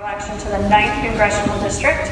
election to the 9th Congressional District,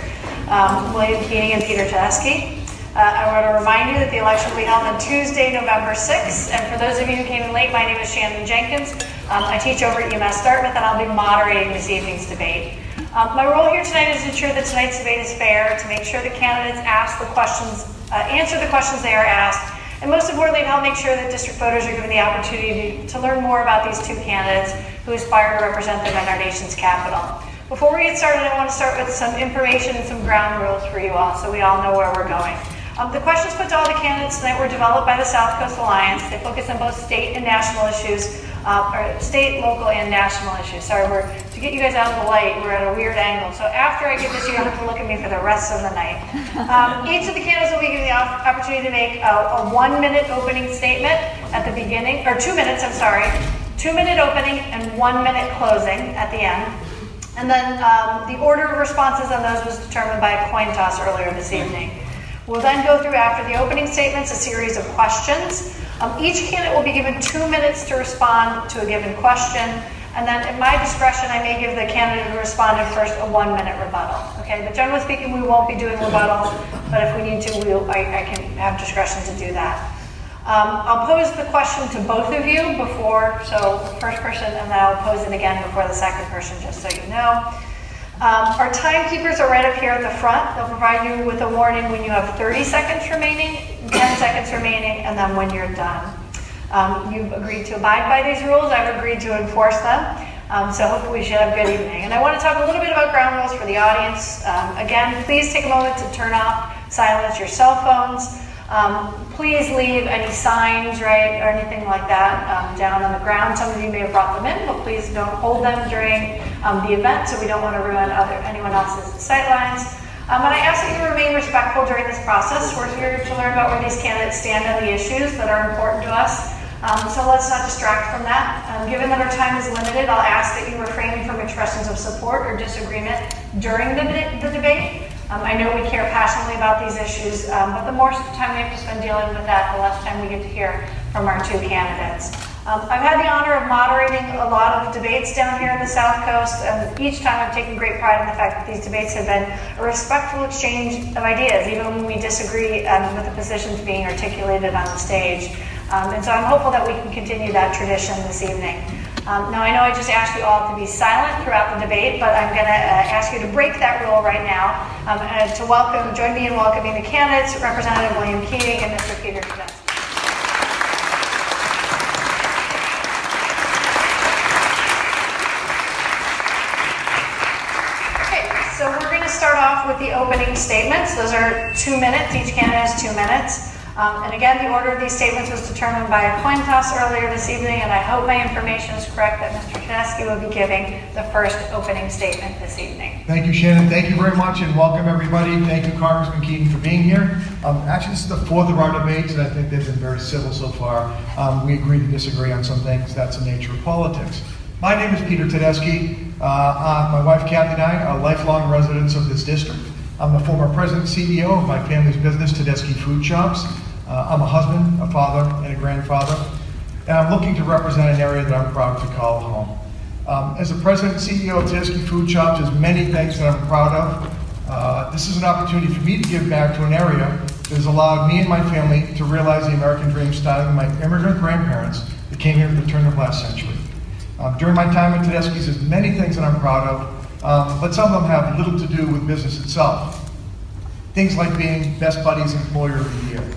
um, William Keating and Peter Tedeschi. Uh, I want to remind you that the election will be held on Tuesday, November 6th. And for those of you who came in late, my name is Shannon Jenkins. Um, I teach over at UMass Dartmouth, and I'll be moderating this evening's debate. Um, my role here tonight is to ensure that tonight's debate is fair, to make sure the candidates ask the questions, uh, answer the questions they are asked, and most importantly, to help make sure that district voters are given the opportunity to learn more about these two candidates who aspire to represent them in our nation's capital. Before we get started, I want to start with some information and some ground rules for you all so we all know where we're going. Um, the questions put to all the candidates tonight were developed by the South Coast Alliance. They focus on both state and national issues, uh, or state, local, and national issues. Sorry, we're to get you guys out of the light, we're at a weird angle. So after I give this, you have to look at me for the rest of the night. Um, each of the candidates will be given the opportunity to make a, a one-minute opening statement at the beginning, or two minutes, I'm sorry, two-minute opening and one-minute closing at the end. And then um, the order of responses on those was determined by a coin toss earlier this evening. We'll then go through after the opening statements a series of questions. Um, each candidate will be given two minutes to respond to a given question. And then at my discretion, I may give the candidate who responded first a one minute rebuttal. Okay, but generally speaking, we won't be doing rebuttals, but if we need to, we'll, I, I can have discretion to do that. Um, I'll pose the question to both of you before, so first person, and then I'll pose it again before the second person, just so you know. Um, our timekeepers are right up here at the front. They'll provide you with a warning when you have 30 seconds remaining, 10 seconds remaining, and then when you're done. Um, you've agreed to abide by these rules. I've agreed to enforce them. Um, so hopefully we should have a good evening. And I want to talk a little bit about ground rules for the audience. Um, again, please take a moment to turn off, silence your cell phones. Um, please leave any signs, right, or anything like that um, down on the ground. Some of you may have brought them in, but please don't hold them during um, the event so we don't want to ruin other, anyone else's sightlines. Um, and I ask that you remain respectful during this process. We're here to learn about where these candidates stand on the issues that are important to us. Um, so let's not distract from that. Um, given that our time is limited, I'll ask that you refrain from expressions of support or disagreement during the, the debate. Um, I know we care passionately about these issues, um, but the more time we have to spend dealing with that, the less time we get to hear from our two candidates. Um, I've had the honor of moderating a lot of debates down here in the South Coast, and each time I've taken great pride in the fact that these debates have been a respectful exchange of ideas, even when we disagree um, with the positions being articulated on the stage. Um, and so I'm hopeful that we can continue that tradition this evening. Um, now, I know I just asked you all to be silent throughout the debate, but I'm going to uh, ask you to break that rule right now um, and to welcome, join me in welcoming the candidates, Representative William Keating and Mr. Peter Tedeschi. Okay, so we're going to start off with the opening statements. Those are two minutes. Each candidate has two minutes. Um, and again, the order of these statements was determined by a coin toss earlier this evening, and I hope my information is correct that Mr. Tedeschi will be giving the first opening statement this evening. Thank you, Shannon. Thank you very much, and welcome everybody. Thank you, Congressman Keating, for being here. Um, actually, this is the fourth of our debates, and I think they've been very civil so far. Um, we agree to disagree on some things. That's the nature of politics. My name is Peter Tedeschi. Uh, uh, my wife, Kathy, and I are lifelong residents of this district. I'm the former president CEO of my family's business, Tedeschi Food Shops. Uh, I'm a husband, a father, and a grandfather, and I'm looking to represent an area that I'm proud to call home. Um, as the president and CEO of Tedeschi Food Shops, there's many things that I'm proud of. Uh, this is an opportunity for me to give back to an area that has allowed me and my family to realize the American dream starting with my immigrant grandparents that came here at the turn of last century. Um, during my time at Tedeschi's, there's many things that I'm proud of, um, but some of them have little to do with business itself. Things like being Best Buddies Employer of the Year.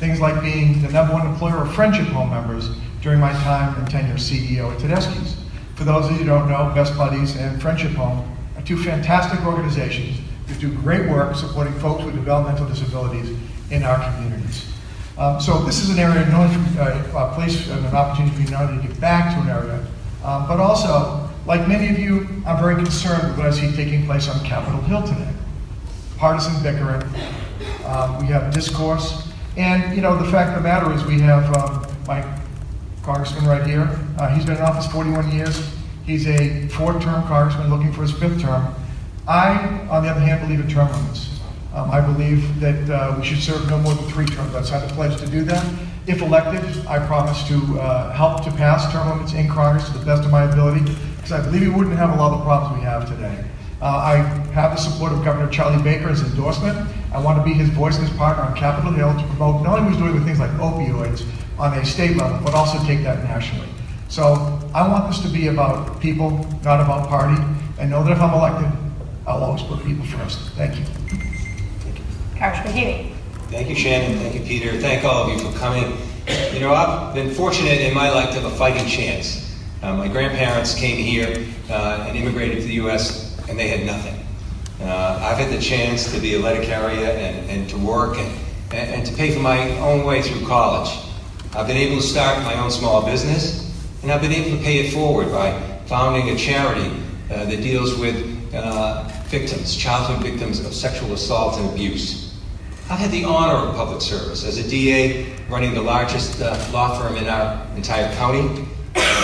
Things like being the number one employer of Friendship Home members during my time and tenure CEO at Tedeschi's. For those of you who don't know, Best Buddies and Friendship Home are two fantastic organizations that do great work supporting folks with developmental disabilities in our communities. Um, so this is an area, not uh, a place and an opportunity for only to give back to an area, um, but also, like many of you, I'm very concerned with what I see taking place on Capitol Hill today. Partisan bickering, um, we have discourse, and, you know, the fact of the matter is we have um, my congressman right here. Uh, he's been in office 41 years. He's a four-term congressman looking for his fifth term. I, on the other hand, believe in term limits. Um, I believe that uh, we should serve no more than three terms. I signed a pledge to do that. If elected, I promise to uh, help to pass term limits in Congress to the best of my ability, because I believe we wouldn't have a lot of the problems we have today. Uh, I have the support of Governor Charlie Baker as endorsement. I want to be his voice and his partner on Capitol Hill to promote not only who's doing with things like opioids on a state level, but also take that nationally. So I want this to be about people, not about party. And know that if I'm elected, I'll always put people first. Thank you. Congressman Keating. Thank you, Shannon. Thank you, Peter. Thank all of you for coming. You know, I've been fortunate in my life to have a fighting chance. Uh, my grandparents came here uh, and immigrated to the U.S., and they had nothing. Uh, I've had the chance to be a letter carrier and, and to work and, and, and to pay for my own way through college. I've been able to start my own small business, and I've been able to pay it forward by founding a charity uh, that deals with uh, victims, childhood victims of sexual assault and abuse. I've had the honor of public service as a DA running the largest uh, law firm in our entire county.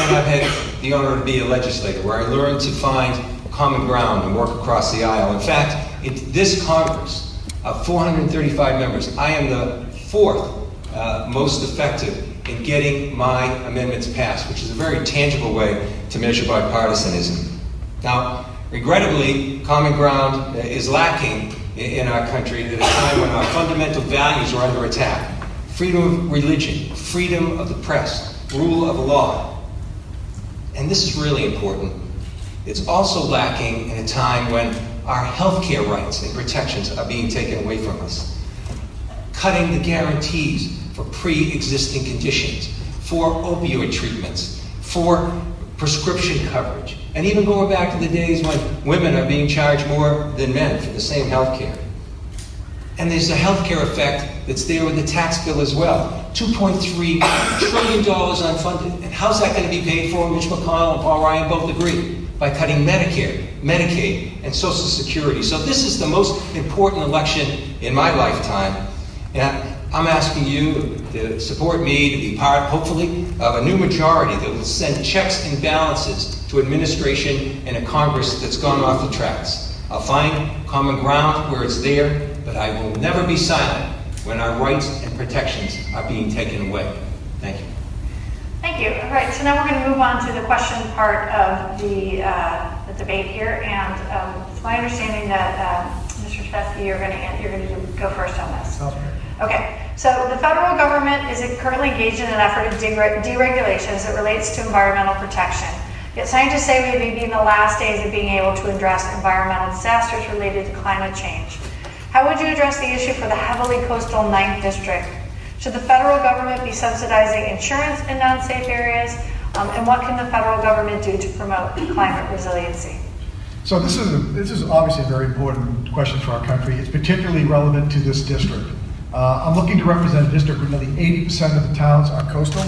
And I've had the honor to be a legislator where I learned to find common ground and work across the aisle. In fact, in this Congress of 435 members, I am the fourth uh, most effective in getting my amendments passed, which is a very tangible way to measure bipartisanism. Now, regrettably, common ground is lacking in our country at a time when our fundamental values are under attack. Freedom of religion, freedom of the press, rule of law. And this is really important. It's also lacking in a time when our health care rights and protections are being taken away from us. Cutting the guarantees for pre-existing conditions, for opioid treatments, for prescription coverage, and even going back to the days when women are being charged more than men for the same health care. And there's a health care effect that's there with the tax bill as well. $2.3 trillion unfunded. And how's that going to be paid for? Mitch McConnell and Paul Ryan both agree. By cutting Medicare, Medicaid, and Social Security. So this is the most important election in my lifetime. And I'm asking you to support me to be part, hopefully, of a new majority that will send checks and balances to administration and a Congress that's gone off the tracks. I'll find common ground where it's there, but I will never be silent when our rights and protections are being taken away. Thank you. Thank you. All right, so now we're going to move on to the question part of the, uh, the debate here, and um, it's my understanding that um, Mr. Tedeschi, you're going to you're going to go first on this. Okay, so the federal government is currently engaged in an effort of deregulation as it relates to environmental protection. Yet scientists say we may be in the last days of being able to address environmental disasters related to climate change. How would you address the issue for the heavily coastal 9th District? Should the federal government be subsidizing insurance in non-safe areas? Um, and what can the federal government do to promote climate resiliency? So this is, a, this is obviously a very important question for our country. It's particularly relevant to this district. Uh, I'm looking to represent a district where nearly 80% of the towns are coastal,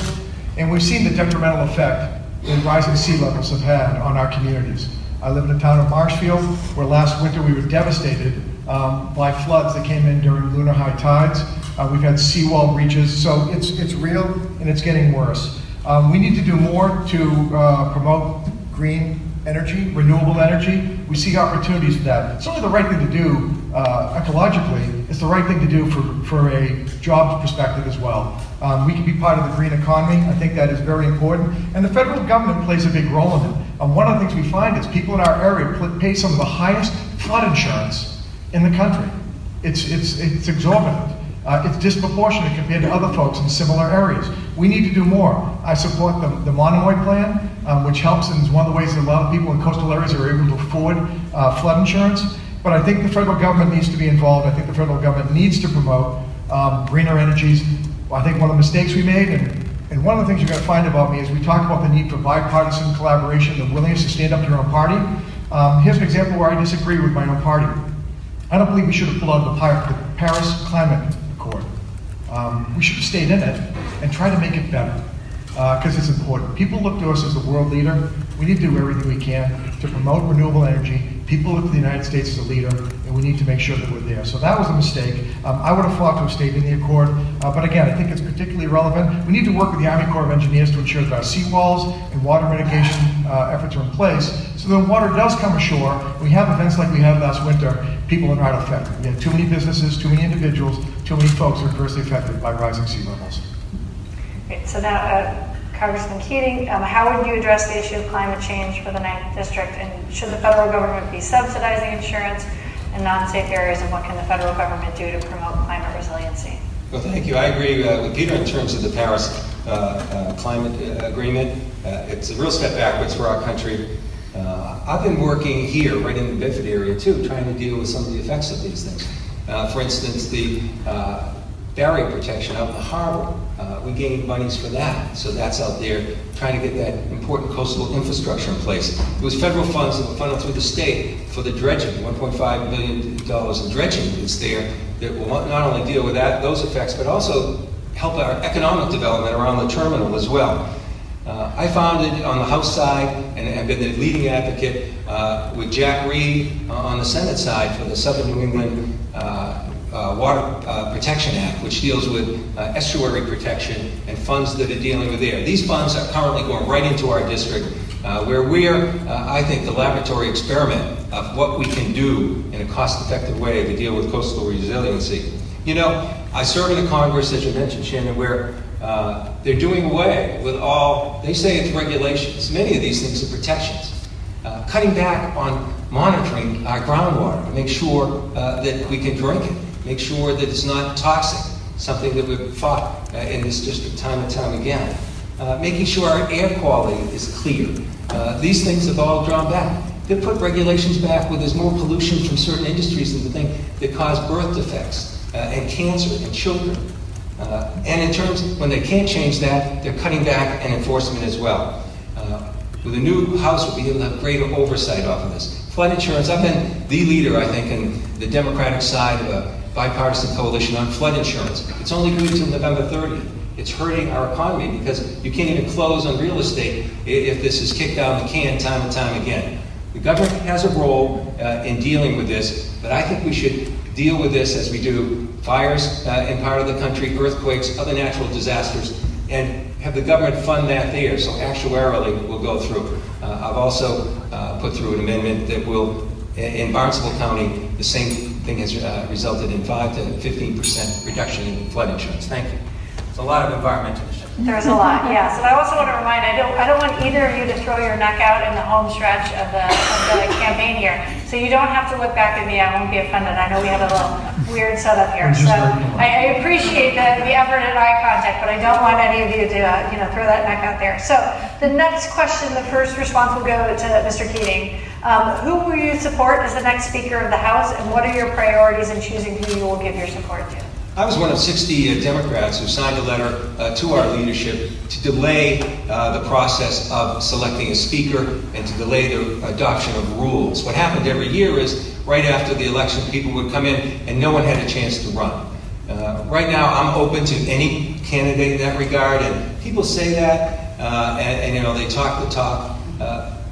and we've seen the detrimental effect that rising sea levels have had on our communities. I live in the town of Marshfield, where last winter we were devastated um, by floods that came in during lunar high tides. Uh, we've had seawall breaches, so it's, it's real and it's getting worse. Um, we need to do more to uh, promote green energy, renewable energy. We see opportunities for that. It's only the right thing to do uh, ecologically. It's the right thing to do for, for a jobs perspective as well. Um, we can be part of the green economy. I think that is very important. And the federal government plays a big role in it. Um, one of the things we find is people in our area pay some of the highest flood insurance in the country. It's, it's, it's exorbitant. Uh, it's disproportionate compared to other folks in similar areas. We need to do more. I support the, the Monomoy plan, um, which helps and is one of the ways that a lot of people in coastal areas are able to afford uh, flood insurance. But I think the federal government needs to be involved. I think the federal government needs to promote um, greener energies. I think one of the mistakes we made, and, and one of the things you're going to find about me is we talk about the need for bipartisan collaboration, the willingness to stand up to your own party. Um, here's an example where I disagree with my own party. I don't believe we should have pulled out of the Paris Climate Accord. Um, we should have stayed in it and tried to make it better because uh, it's important. People look to us as the world leader. We need to do everything we can to promote renewable energy. People look to the United States as a leader, and we need to make sure that we're there. So that was a mistake. Um, I would have fought to have stayed in the Accord, uh, but again, I think it's particularly relevant. We need to work with the Army Corps of Engineers to ensure that our seawalls and water mitigation uh, efforts are in place, so when water does come ashore, we have events like we had last winter, people are not affected. We have too many businesses, too many individuals, too many folks are adversely affected by rising sea levels. Okay, so now, uh, Congressman Keating, um, how would you address the issue of climate change for the ninth district? And should the federal government be subsidizing insurance in non-safe areas? And what can the federal government do to promote climate resiliency? Well, thank you. I agree uh, with Peter in terms of the Paris uh, uh, climate uh, agreement. Uh, it's a real step backwards for our country. Uh, I've been working here, right in the Bedford area too, trying to deal with some of the effects of these things. for instance, the barrier protection out the harbor. Uh, we gained monies for that, so that's out there trying to get that important coastal infrastructure in place. It was federal funds that were funneled through the state for the dredging, $1.5 million in dredging that's there that will not only deal with that, those effects, but also help our economic development around the terminal as well. Uh, I founded on the House side and have been the leading advocate uh, with Jack Reed on the Senate side for the Southern New England uh, Water uh, Protection Act, which deals with uh, estuary protection and funds that are dealing with there. These funds are currently going right into our district, uh, where we're, uh, I think, the laboratory experiment of what we can do in a cost-effective way to deal with coastal resiliency. You know, I serve in the Congress, as you mentioned, Shannon, where uh, they're doing away with all, they say it's regulations. Many of these things are protections. cutting back on monitoring our groundwater to make sure that we can drink it make sure that it's not toxic, something that we've fought uh, in this district time and time again. Uh, making sure our air quality is clear. Uh, these things have all drawn back. They put regulations back where there's more pollution from certain industries than the thing that cause birth defects uh, and cancer in children. Uh, and in terms, when they can't change that, they're cutting back and enforcement as well. Uh, with a new House, we'll be able to have greater oversight off of this. Flood insurance, I've been the leader, I think, in the Democratic side of a bipartisan coalition on flood insurance. It's only good until November 30th. It's hurting our economy because you can't even close on real estate if this is kicked down the can time and time again. The government has a role uh, in dealing with this, but I think we should deal with this as we do fires uh, in part of the country, earthquakes, other natural disasters, and have the government fund that there so actuarially we'll go through. Uh, I've also uh, put through an amendment that will, in Barnstable County, the same thing has uh, resulted in 5 to 15% reduction in flood insurance. Thank you. It's a lot of environmental issues. There's a lot, yes. And I also want to remind, I don't, I don't want either of you to throw your neck out in the home stretch of the, of the campaign here. So you don't have to look back at me. I won't be offended. I know we have a little weird setup here. So I, I appreciate the, the effort at eye contact, but I don't want any of you to, uh, you know, throw that neck out there. So the next question, the first response will go to Mr. Keating. Um, who will you support as the next Speaker of the House, and what are your priorities in choosing who you will give your support to? I was one of 60 uh, Democrats who signed a letter uh, to our leadership to delay uh, the process of selecting a speaker and to delay the adoption of rules. What happened every year is right after the election, people would come in and no one had a chance to run. Uh, right now, I'm open to any candidate in that regard, and people say that, uh, and, and, you know they talk the talk.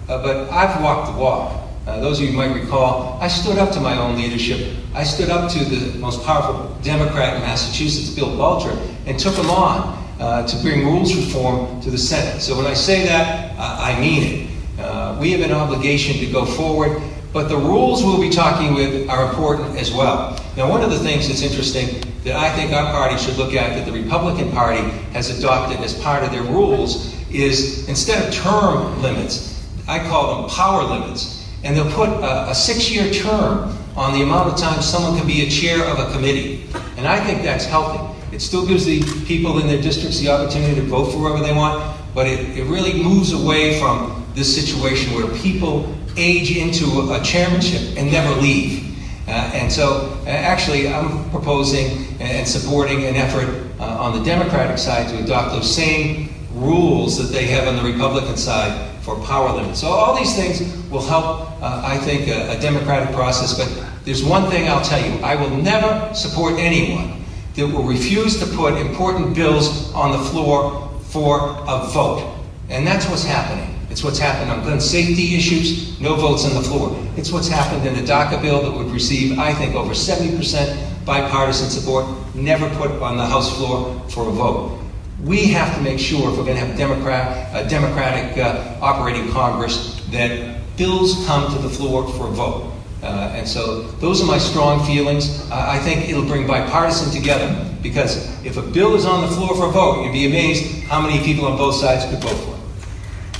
Uh, but I've walked the walk. Uh, those of you might recall, I stood up to my own leadership. I stood up to the most powerful Democrat in Massachusetts, Bill Bulger, and took him on uh, to bring rules reform to the Senate. So when I say that, I mean it. Uh, we have an obligation to go forward, but the rules we'll be talking with are important as well. Now, one of the things that's interesting that I think our party should look at that the Republican Party has adopted as part of their rules is instead of term limits, I call them power limits. And they'll put a, a six-year term on the amount of time someone can be a chair of a committee. And I think that's healthy. It still gives the people in their districts the opportunity to vote for whoever they want, but it, it really moves away from this situation where people age into a chairmanship and never leave. Uh, and so, uh, actually, I'm proposing and supporting an effort uh, on the Democratic side to adopt those same rules that they have on the Republican side for power limits. So all these things will help, uh, I think, a, a, democratic process. But there's one thing I'll tell you. I will never support anyone that will refuse to put important bills on the floor for a vote. And that's what's happening. It's what's happened on gun safety issues, no votes on the floor. It's what's happened in the DACA bill that would receive, I think, over 70% bipartisan support, never put on the House floor for a vote. We have to make sure if we're going to have Democrat, a Democratic uh, operating Congress that bills come to the floor for a vote. Uh, and so those are my strong feelings. I I think it'll bring bipartisan together because if a bill is on the floor for a vote, you'd be amazed how many people on both sides could vote for it.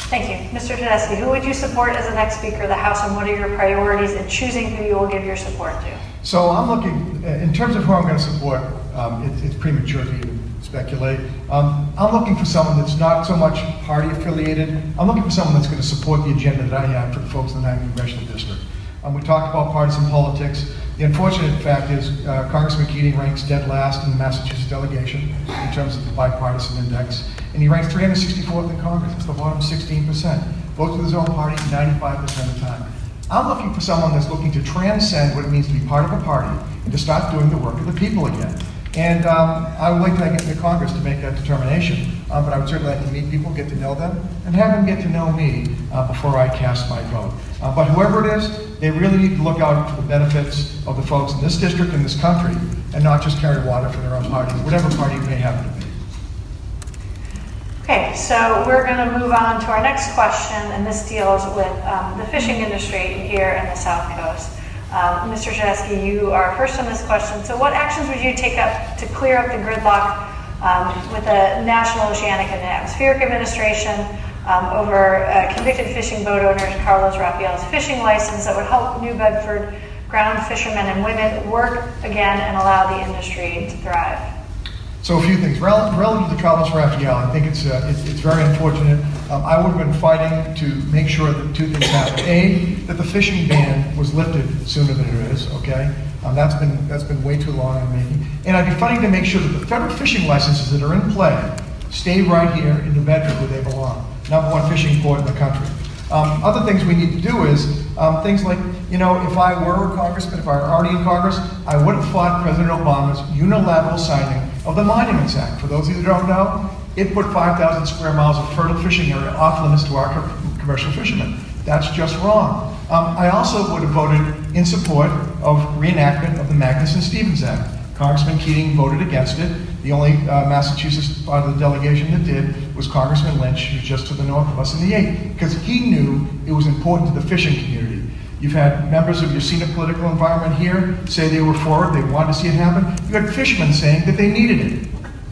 Thank you. Mr. Tedeschi, who would you support as the next Speaker of the House, and what are your priorities in choosing who you will give your support to? So I'm looking, in terms of who I'm going to support, um, it- it's premature for you to speculate. Um, I'm looking for someone that's not so much party affiliated. I'm looking for someone that's going to support the agenda that I have for the folks in the 9th Congressional District. Um, We talked about partisan politics. The unfortunate fact is uh, Congressman Keating ranks dead last in the Massachusetts delegation in terms of the bipartisan index, and he ranks 364th in Congress. That's the bottom 16%. Votes with his own party 95% of the time. I'm looking for someone that's looking to transcend what it means to be part of a party and to start doing the work of the people again. And um, I would like to get to Congress to make that determination, um, but I would certainly like to meet people, get to know them, and have them get to know me uh, before I cast my vote. Uh, but whoever it is, they really need to look out for the benefits of the folks in this district and this country, and not just carry water for their own party, whatever party may happen to be. Okay, so we're going to move on to our next question, and this deals with um, the fishing industry here in the South Coast. Um, Mr. Tedeschi, you are first on this question. So, what actions would you take up to clear up the gridlock um, with the National Oceanic and Atmospheric Administration um, over uh, convicted fishing boat owner Carlos Rafael's fishing license that would help New Bedford ground fishermen and women work again and allow the industry to thrive? So a few things. Rel- Relative to Carlos Raphael, I think it's, uh, it's, it's very unfortunate. Um, I would have been fighting to make sure that two things happen. A, that the fishing ban was lifted sooner than it is, okay? Um, that's been, that's been way too long in making. And I'd be fighting to make sure that the federal fishing licenses that are in play stay right here in New Bedford where they belong. Number one fishing port in the country. Um, other things we need to do is um, things like, you know, if I were a congressman, if I were already in Congress, I would have fought President Obama's unilateral signing of the Monuments Act. For those of you who don't know, it put 5,000 square miles of fertile fishing area off limits to our commercial fishermen. That's just wrong. Um, I also would have voted in support of reenactment of the Magnuson-Stevens Act. Congressman Keating voted against it. The only uh, Massachusetts part of the delegation that did was Congressman Lynch, who's just to the north of us in the 8th, because he knew it was important to the fishing community. You've had members of your senior political environment here say they were for it, they wanted to see it happen. You had fishermen saying that they needed it.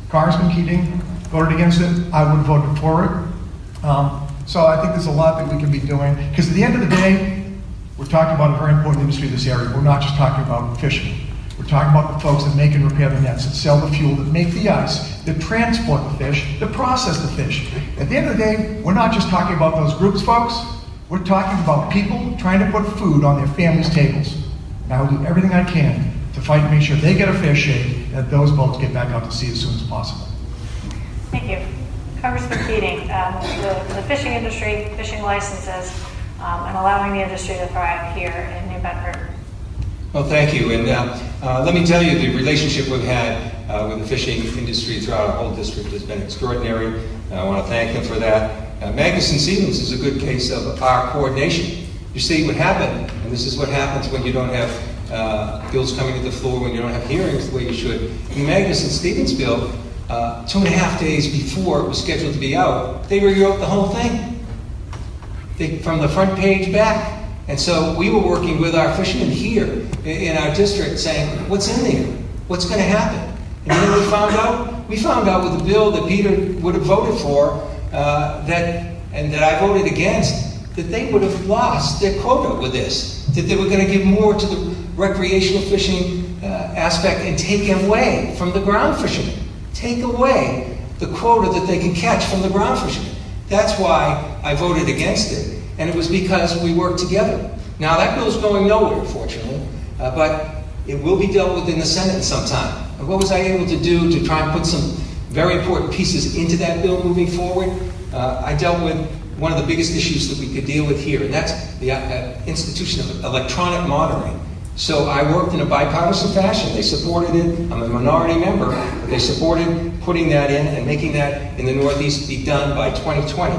Congressman Keating voted against it. I would have voted for it. Um, so I think there's a lot that we can be doing. Because at the end of the day, we're talking about a very important industry in this area. We're not just talking about fishing. We're talking about the folks that make and repair the nets, that sell the fuel, that make the ice, that transport the fish, that process the fish. At the end of the day, we're not just talking about those groups, folks. We're talking about people trying to put food on their families' tables. And I will do everything I can to fight and make sure they get a fair shake that those boats get back out to sea as soon as possible. Thank you. Congressman Keating, um, the, the fishing industry, fishing licenses, um, and allowing the industry to thrive here in New Bedford. Well, thank you. And uh, uh, let me tell you, the relationship we've had uh, with the fishing industry throughout our whole district has been extraordinary. I want to thank them for that. Uh, Magnuson Stevens is a good case of our coordination. You see what happened, and this is what happens when you don't have uh, bills coming to the floor, when you don't have hearings the way you should. In Magnuson Stevens' bill, uh, two and a half days before it was scheduled to be out, they rewrote the whole thing. They, from the front page back. And so we were working with our fishermen here in, in our district saying, what's in there? What's going to happen? And then we found out, we found out with the bill that Peter would have voted for, uh, that, and that I voted against, that they would have lost their quota with this. That they were going to give more to the recreational fishing uh, aspect and take away from the ground fishermen. Take away the quota that they can catch from the ground fishermen. That's why I voted against it. And it was because we worked together. Now, that bill's going nowhere, fortunately, uh, but it will be dealt with in the Senate sometime. And what was I able to do to try and put some very important pieces into that bill moving forward? Uh, I dealt with one of the biggest issues that we could deal with here, and that's the uh, institution of electronic monitoring. So I worked in a bipartisan fashion. They supported it. I'm a minority member, but they supported putting that in and making that in the Northeast be done by 2020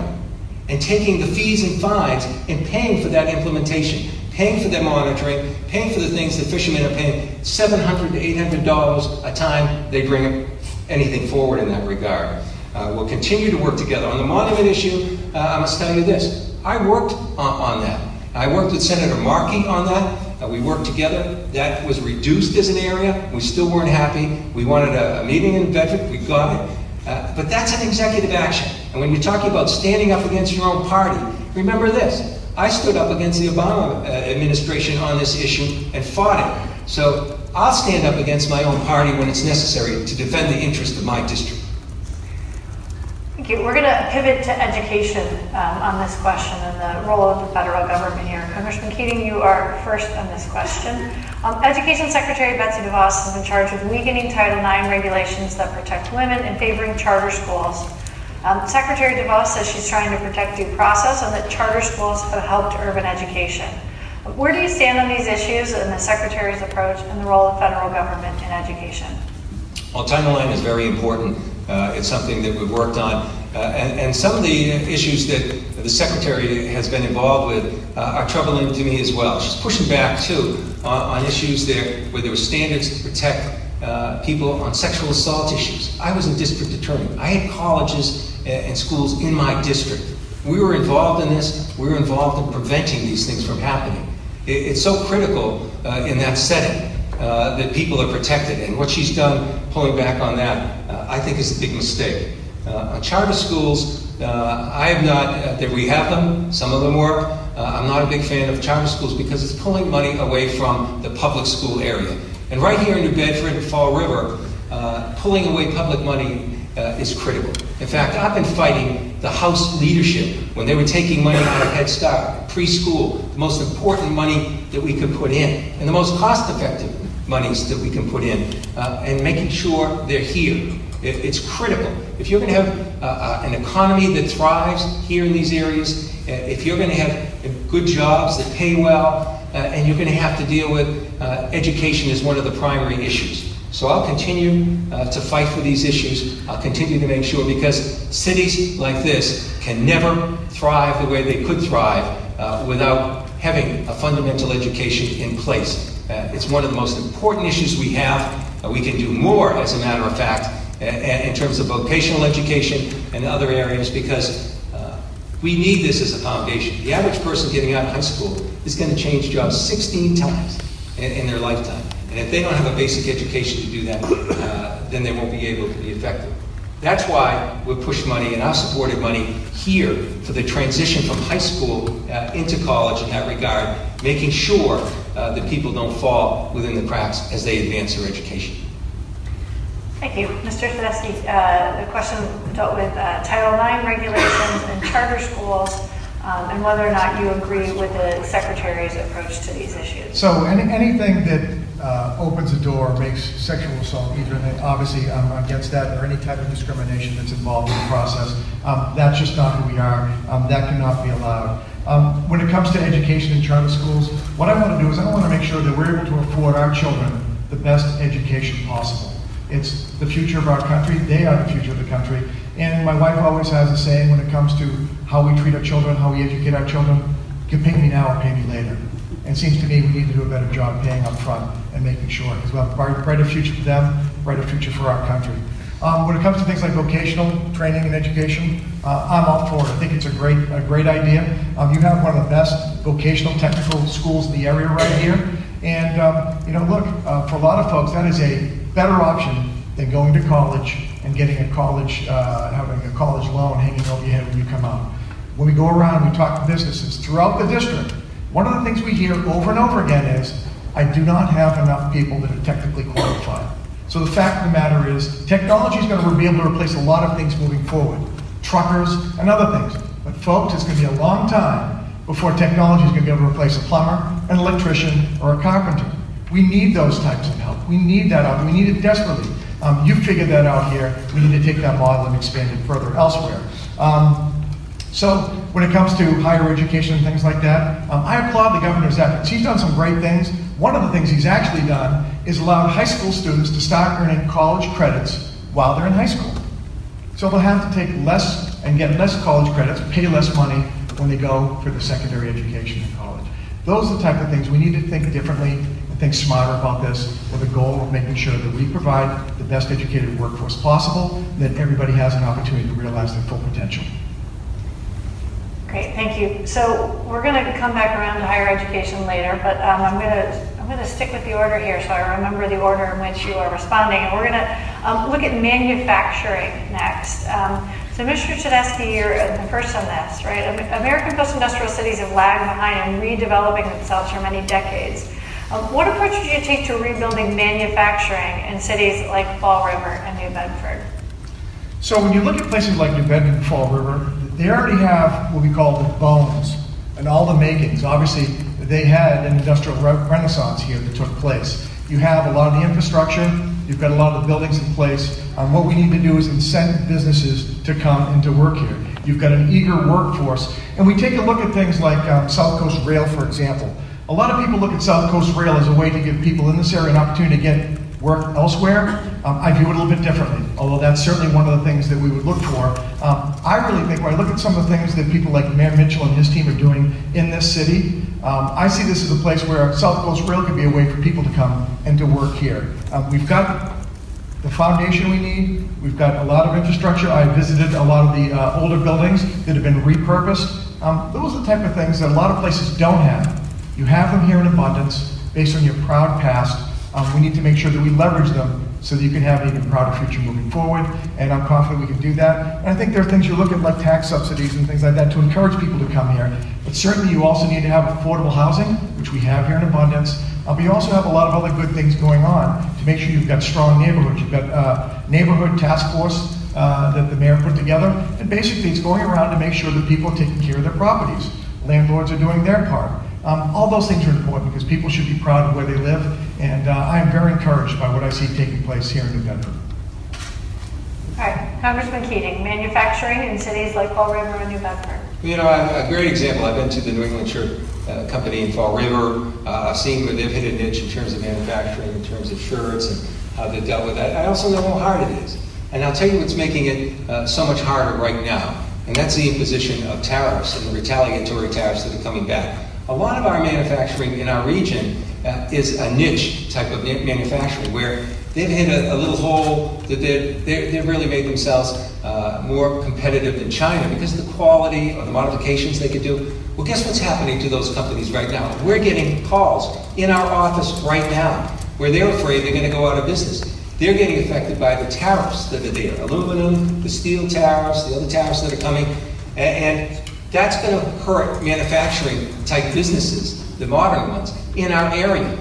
and taking the fees and fines and paying for that implementation, paying for their monitoring, paying for the things that fishermen are paying, 700 to $800 a time they bring anything forward in that regard. Uh, we'll continue to work together. On the monument issue, uh, I must tell you this. I worked on, on, that. I worked with Senator Markey on that. Uh, we worked together. That was reduced as an area. We still weren't happy. We wanted a, a meeting in Bedford. We got it. Uh, but that's an executive action. And when you're talking about standing up against your own party, remember this. I stood up against the Obama uh, administration on this issue and fought it. So I'll stand up against my own party when it's necessary to defend the interest of my district. We're going to pivot to education um, on this question and the role of the federal government here. Congressman Keating, you are first on this question. Um, Education Secretary Betsy DeVos has been charged with weakening Title IX regulations that protect women and favoring charter schools. Um, Secretary DeVos says she's trying to protect due process and that charter schools have helped urban education. Where do you stand on these issues and the Secretary's approach and the role of federal government in education? Well, IX is very important. Uh, it's something that we've worked on. Uh, and, and, some of the issues that the Secretary has been involved with uh, are troubling to me as well. She's pushing back, too, on, on issues there where there were standards to protect uh, people on sexual assault issues. I was a district attorney. I had colleges and schools in my district. We were involved in this. We were involved in preventing these things from happening. It, it's so critical uh, in that setting. Uh, that people are protected. And what she's done, pulling back on that, uh, I think is a big mistake. Uh, charter schools, uh, I have not, uh, that we have them, some of them work. I'm not a big fan of charter schools because it's pulling money away from the public school area. And right here in New Bedford and Fall River, pulling away public money is critical. In fact, I've been fighting the House leadership when they were taking money out of Head Start, preschool, the most important money that we could put in, and the most cost effective monies that we can put in uh, and making sure they're here. It, it's critical. If you're going to have uh, uh, an economy that thrives here in these areas, uh, if you're going to have good jobs that pay well, uh, and you're going to have to deal with uh, education as one of the primary issues. So I'll continue to fight for these issues. I'll continue to make sure because cities like this can never thrive the way they could thrive without having a fundamental education in place. Uh, it's one of the most important issues we have. Uh, we can do more, as a matter of fact, uh, in terms of vocational education and other areas because uh, we need this as a foundation. The average person getting out of high school is going to change jobs 16 times in, in, their lifetime. And if they don't have a basic education to do that, uh, then they won't be able to be effective. That's why we push money, and I've supported money here for the transition from high school uh, into college in that regard, making sure uh, that people don't fall within the cracks as they advance their education. Thank you. Mr. Tedeschi, uh, the question dealt with uh, Title IX regulations and charter schools um, and whether or not you agree with the Secretary's approach to these issues. So any, anything that uh, opens the door, makes sexual assault either, and obviously I'm against that, or any type of discrimination that's involved in the process. Um, that's just not who we are. Um, that cannot be allowed. Um, when it comes to education in charter schools, what I want to do is I want to make sure that we're able to afford our children the best education possible. It's the future of our country. They are the future of the country. And my wife always has a saying when it comes to how we treat our children, how we educate our children, you can pay me now or pay me later. And it seems to me we need to do a better job paying up front and making sure, because we have a brighter future for them, brighter future for our country. Um, when it comes to things like vocational training and education, uh, I'm all for it. I think it's a great, a great idea. Um, you have one of the best vocational technical schools in the area right here. And, um, you know, look, uh, for a lot of folks, that is a better option than going to college and getting a college, uh, having a college loan hanging over your head when you come out. When we go around, and we talk to businesses throughout the district. One of the things we hear over and over again is, I do not have enough people that are technically qualified. So the fact of the matter is, technology is going to be able to replace a lot of things moving forward, truckers and other things. But folks, it's going to be a long time before technology is going to be able to replace a plumber, an electrician, or a carpenter. We need those types of help. We need that out. We need it desperately. Um, you figured that out here. We need to take that model and expand it further elsewhere. Um, so when it comes to higher education and things like that, um, I applaud the governor's efforts. He's done some great things. One of the things he's actually done is allowed high school students to start earning college credits while they're in high school. So they'll have to take less and get less college credits, pay less money when they go for the secondary education in college. Those are the type of things we need to think differently and think smarter about this with the goal of making sure that we provide the best educated workforce possible, that everybody has an opportunity to realize their full potential. Great, thank you. So we're going to come back around to higher education later, but um, I'm going to I'm going to stick with the order here so I remember the order in which you are responding. And we're going to um, look at manufacturing next. Um, so, Mr. Tedeschi, you're the first on this, right? American post-industrial cities have lagged behind in redeveloping themselves for many decades. Um, what approach would you take to rebuilding manufacturing in cities like Fall River and New Bedford? So when you look at places like New Bedford and Fall River, they already have what we call the bones and all the makings. Obviously, they had an industrial re renaissance here that took place. You have a lot of the infrastructure, you've got a lot of the buildings in place. Um, what we need to do is incent businesses to come and to work here. You've got an eager workforce. And we take a look at things like um, South Coast Rail, for example. A lot of people look at South Coast Rail as a way to give people in this area an opportunity to get work elsewhere. Um, I view it a little bit differently, although that's certainly one of the things that we would look for. Um, I really think when I look at some of the things that people like Mayor Mitchell and his team are doing in this city, um, I see this as a place where South Coast Rail could be a way for people to come and to work here. Um, we've got the foundation we need. We've got a lot of infrastructure. I visited a lot of the uh, older buildings that have been repurposed. Um, those are the type of things that a lot of places don't have. You have them here in abundance based on your proud past. Um, we need to make sure that we leverage them so that you can have an even prouder future moving forward. And I'm confident we can do that. And I think there are things you look at like tax subsidies and things like that to encourage people to come here. But certainly you also need to have affordable housing, which we have here in abundance. Uh, but you also have a lot of other good things going on to make sure you've got strong neighborhoods. You've got uh, neighborhood task force uh, that the mayor put together. And basically it's going around to make sure that people are taking care of their properties. Landlords are doing their part. Um, all those things are important because people should be proud of where they live, and uh, I am very encouraged by what I see taking place here in New Bedford. All right, Congressman Keating, manufacturing in cities like Fall River and New Bedford. You know, a great example. I've been to the New England Shirt uh, Company in Fall River. Uh, I've seen where they've hit a niche in terms of manufacturing, in terms of shirts, and how they've dealt with that. I also know how hard it is. And I'll tell you what's making it uh, so much harder right now, and that's the imposition of tariffs and the retaliatory tariffs that are coming back. A lot of our manufacturing in our region uh, is a niche type of manufacturing where they've hit a, a little hole that they've, they've really made themselves uh, more competitive than China because of the quality or the modifications they could do. Well, guess what's happening to those companies right now? We're getting calls in our office right now where they're afraid they're going to go out of business. They're getting affected by the tariffs that are there aluminum, the steel tariffs, the other tariffs that are coming. And, and that's going to hurt manufacturing type businesses, the modern ones, in our area.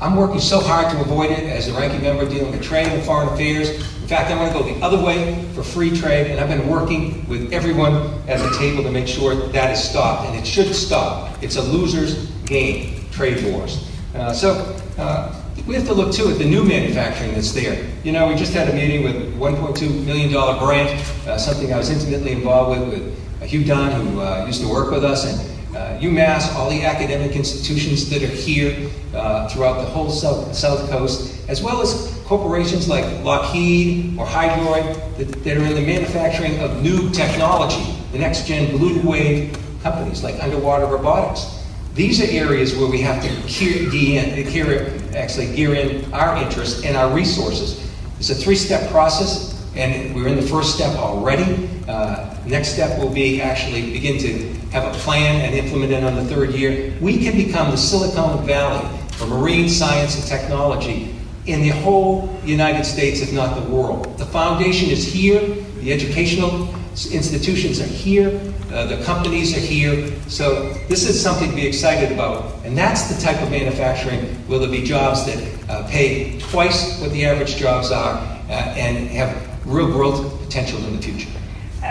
I'm working so hard to avoid it as a ranking member dealing with trade and foreign affairs. In fact, I want to go the other way for free trade, and I've been working with everyone at the table to make sure that, that is stopped, and it should stop. It's a loser's game, trade wars. Uh, so uh, we have to look too at the new manufacturing that's there. You know, we just had a meeting with $1.2 million grant, uh, something I was intimately involved with, with Hugh Dunn, who uh, used to work with us, and uh, UMass, all the academic institutions that are here uh, throughout the whole south, south coast, as well as corporations like Lockheed or Hydroid that, that are in the manufacturing of new technology, the next gen blue wave companies like underwater robotics. These are areas where we have to gear in, actually gear in our interest and our resources. It's a three-step process and we're in the first step already. Uh, next step will be actually begin to have a plan and implement it on the third year. We can become the Silicon Valley for marine science and technology in the whole United States, if not the world. The foundation is here, the educational institutions are here, uh, the companies are here, so this is something to be excited about. And that's the type of manufacturing where there'll be jobs that uh, pay twice what the average jobs are uh, and have real growth potential in the future.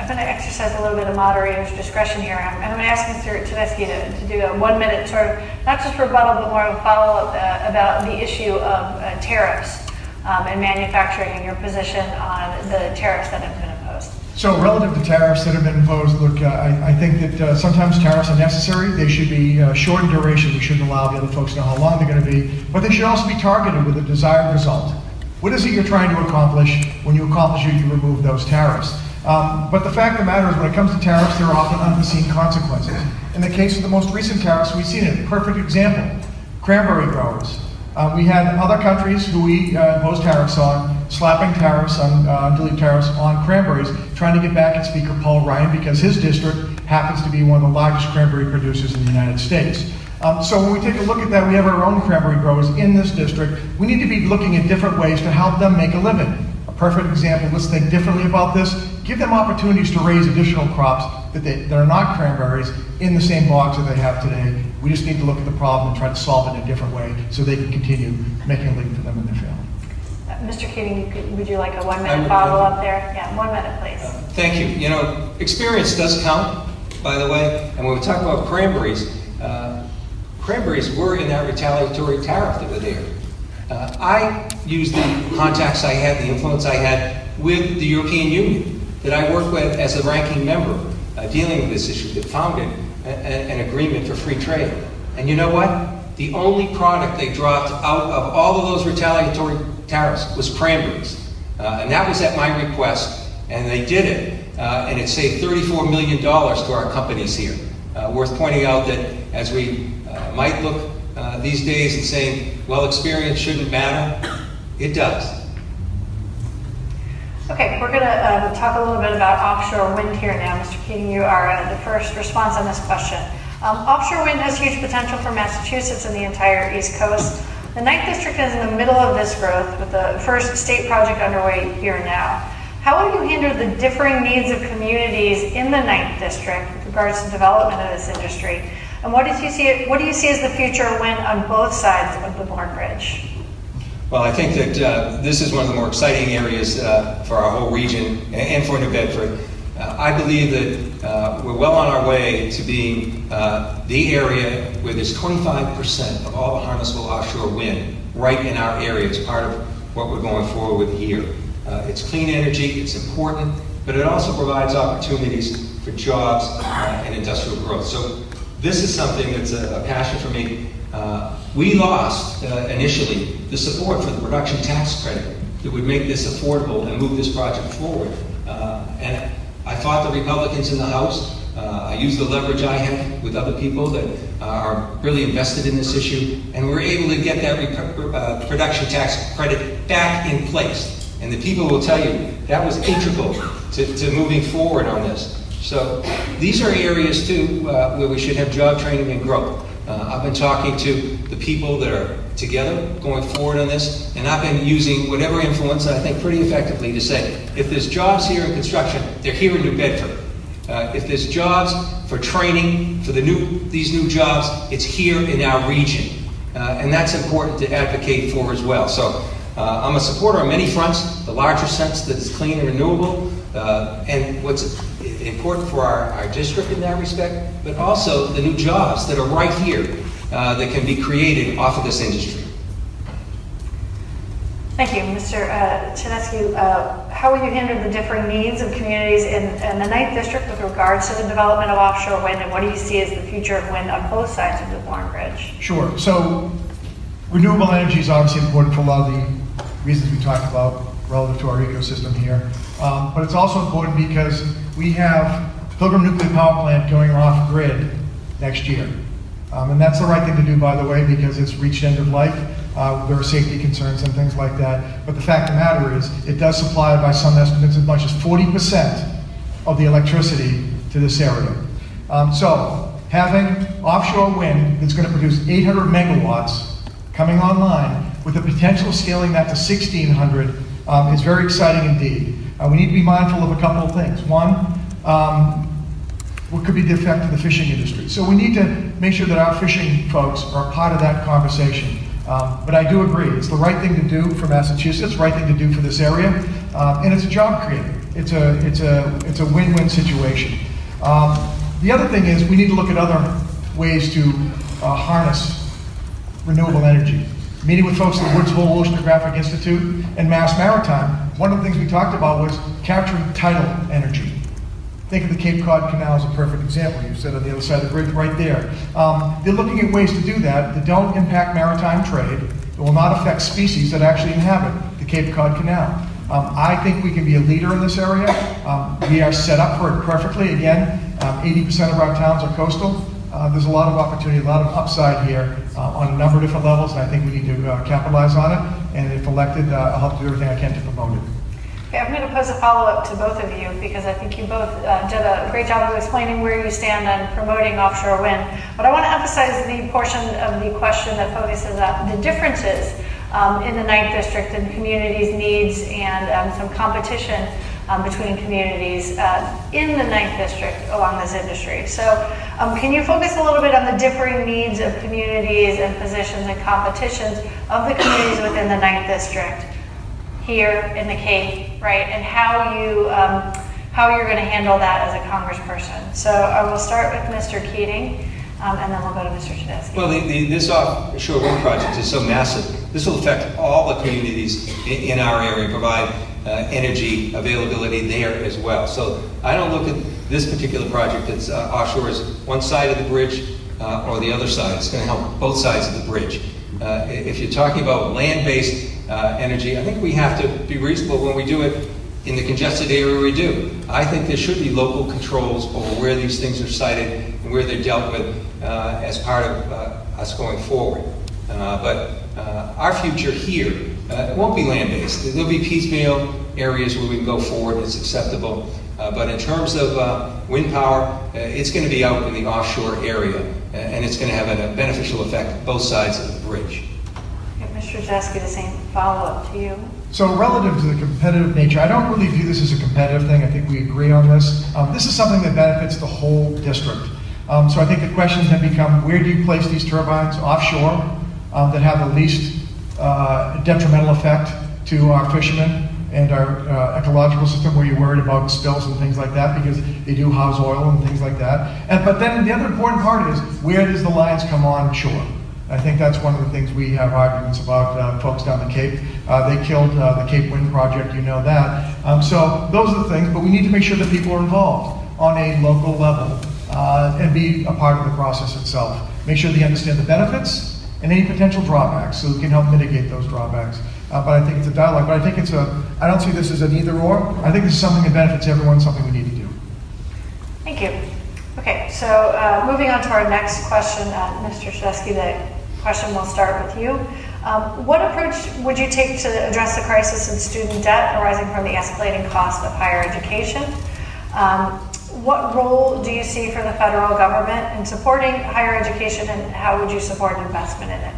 I'm going to exercise a little bit of moderator's discretion here. I'm, I'm going to ask Mr. Tedeschi to, to do a one minute sort of, not just rebuttal, but more of a follow up uh, about the issue of uh, tariffs um, and manufacturing and your position on the tariffs that have been imposed. So, relative to tariffs that have been imposed, look, uh, I, I, think that uh, sometimes tariffs are necessary. They should be uh, short in duration. We shouldn't allow the other folks to know how long they're going to be, but they should also be targeted with a desired result. What is it you're trying to accomplish? When you accomplish it, you remove those tariffs. Um, but the fact of the matter is, when it comes to tariffs, there are often unforeseen consequences. In the case of the most recent tariffs, we've seen it. Perfect example cranberry growers. Uh, we had other countries who we uh, imposed tariffs on, slapping tariffs on, uh, tariffs on cranberries, trying to get back at Speaker Paul Ryan because his district happens to be one of the largest cranberry producers in the United States. Um, so when we take a look at that, we have our own cranberry growers in this district. We need to be looking at different ways to help them make a living. A perfect example, let's think differently about this. Give them opportunities to raise additional crops that, they, that are not cranberries in the same box that they have today. We just need to look at the problem and try to solve it in a different way so they can continue making a living for them and their family. Uh, Mr. Keating, would you like a one-minute would- follow-up there? Yeah, one minute, please. Thank you. You know, experience does count, by the way. And when we talk about cranberries, uh, cranberries were in that retaliatory tariff that were there. Uh, I used the contacts I had, the influence I had with the European Union that I worked with as a ranking member uh, dealing with this issue that founded a- a- an agreement for free trade. And you know what? The only product they dropped out of all of those retaliatory tariffs was cranberries. Uh, and that was at my request, and they did it. Uh, and it saved $34 million to our companies here. Uh, worth pointing out that as we uh, might look uh, these days and saying, well, experience shouldn't matter, it does. Okay, we're going to talk a little bit about offshore wind here now. Mr. Keating, you are uh, the first response on this question. Um, offshore wind has huge potential for Massachusetts and the entire East Coast. The Ninth District is in the middle of this growth with the first state project underway here now. How will you handle the differing needs of communities in the Ninth District with regards to development of this industry? And what do you see, what do you see as the future of wind on both sides of the Bourne Bridge? Well, I think that uh, this is one of the more exciting areas uh, for our whole region and, for New Bedford. Uh, I believe that uh, we're well on our way to being uh, the area where there's 25% of all the harnessable offshore wind right in our area as part of what we're going forward with here. Uh, it's clean energy, it's important, but it also provides opportunities for jobs and industrial growth. So this is something that's a, a passion for me. We lost initially the support for the production tax credit that would make this affordable and move this project forward. Uh, and I fought the Republicans in the House. Uh, I used the leverage I had with other people that uh, are really invested in this issue, and we were able to get that uh, production tax credit back in place. And the people will tell you that was integral to, to moving forward on this. So these are areas too uh, where we should have job training and growth. Uh, I've been talking to the people that are together going forward on this, and I've been using whatever influence I think pretty effectively to say, if there's jobs here in construction, they're here in New Bedford. Uh, if there's jobs for training for the new these new jobs, it's here in our region, uh, and that's important to advocate for as well. So. Uh, I'm a supporter on many fronts, the larger sense that it's clean and renewable, uh, and what's important for our, our district in that respect, but also the new jobs that are right here uh, that can be created off of this industry. Thank you, Mr. Uh, Chinesky. Uh, how will you handle the differing needs of communities in, in the Ninth District with regards to the development of offshore wind, and what do you see as the future of wind on both sides of the Bourne Bridge? Sure. So renewable energy is obviously important for a lot of the reasons we talked about relative to our ecosystem here. Um, but it's also important because we have Pilgrim Nuclear Power Plant going off grid next year. Um, and that's the right thing to do, by the way, because it's reached end of life. Uh, there are safety concerns and things like that. But the fact of the matter is, it does supply, by some estimates, as much as 40% of the electricity to this area. Um, so, having offshore wind that's going to produce 800 megawatts coming online with the potential of scaling that to 1600 um, is very exciting indeed. Uh, we need to be mindful of a couple of things. One, um, what could be the effect of the fishing industry? So we need to make sure that our fishing folks are part of that conversation. Um, but I do agree, it's the right thing to do for Massachusetts, right thing to do for this area, um, and it's a job creator. It's a, it's a, it's a win-win situation. Um, the other thing is we need to look at other ways to uh, harness renewable energy. Meeting with folks at the Woods Hole Oceanographic Institute and Mass Maritime, one of the things we talked about was capturing tidal energy. Think of the Cape Cod Canal as a perfect example. You said on the other side of the bridge, right there. Um, they're looking at ways to do that that don't impact maritime trade, that will not affect species that actually inhabit the Cape Cod Canal. Um, I think we can be a leader in this area. Um, we are set up for it perfectly. Again, 80% of our towns are coastal. Uh, there's a lot of opportunity, a lot of upside here uh, on a number of different levels, and I think we need to uh, capitalize on it. And if elected, uh, I'll help do everything I can to promote it. Okay, I'm going to pose a follow-up to both of you because I think you both uh, did a great job of explaining where you stand on promoting offshore wind. But I want to emphasize the portion of the question that focuses on the differences um, in the ninth district and communities' needs and um, some competition um, between communities uh, in the ninth district along this industry. So um, can you focus a little bit on the differing needs of communities and positions and competitions of the communities within the ninth district? Here in the Cape, right? And how you um, how you're going to handle that as a congressperson. So I will start with Mr. Keating, um, and then we'll go to Mr. Tedeschi. Well, the, the, this offshore wind project is so massive. This will affect all the communities in, in our area, provide uh, energy availability there as well. So I don't look at this particular project that's uh, offshore as one side of the bridge uh, or the other side. It's going to help both sides of the bridge. Uh, if you're talking about land-based uh, energy. I think we have to be reasonable when we do it in the congested area we do. I think there should be local controls over where these things are sited and where they're dealt with uh, as part of uh, us going forward. Uh, but uh, our future here, uh, won't be land-based. There'll be piecemeal areas where we can go forward, and it's acceptable. but in terms of wind power, it's going to be out in the offshore area, and it's going to have a beneficial effect both sides of the bridge. Mr. you the same follow-up to you. So relative to the competitive nature, I don't really view this as a competitive thing. I think we agree on this. Um, this is something that benefits the whole district. Um, so I think the questions have become, where do you place these turbines offshore um, that have the least uh, detrimental effect to our fishermen and our uh, ecological system where you're worried about spills and things like that because they do house oil and things like that. And, but then the other important part is, where does the lines come on shore? I think that's one of the things we have arguments about uh, folks down the Cape. Uh, they killed uh, the Cape Wind Project, you know that. Um, so those are the things, but we need to make sure that people are involved on a local level uh, and be a part of the process itself. Make sure they understand the benefits and any potential drawbacks so we can help mitigate those drawbacks. Uh, but I think it's a dialogue, but I think it's a, I don't see this as an either or. I think this is something that benefits everyone, something we need to do. Thank you. Okay, so uh, moving on to our next question, Mr. Tedeschi, that question we'll start with you. Um, what approach would you take to address the crisis in student debt arising from the escalating cost of higher education? Um, what role do you see for the federal government in supporting higher education and how would you support investment in it?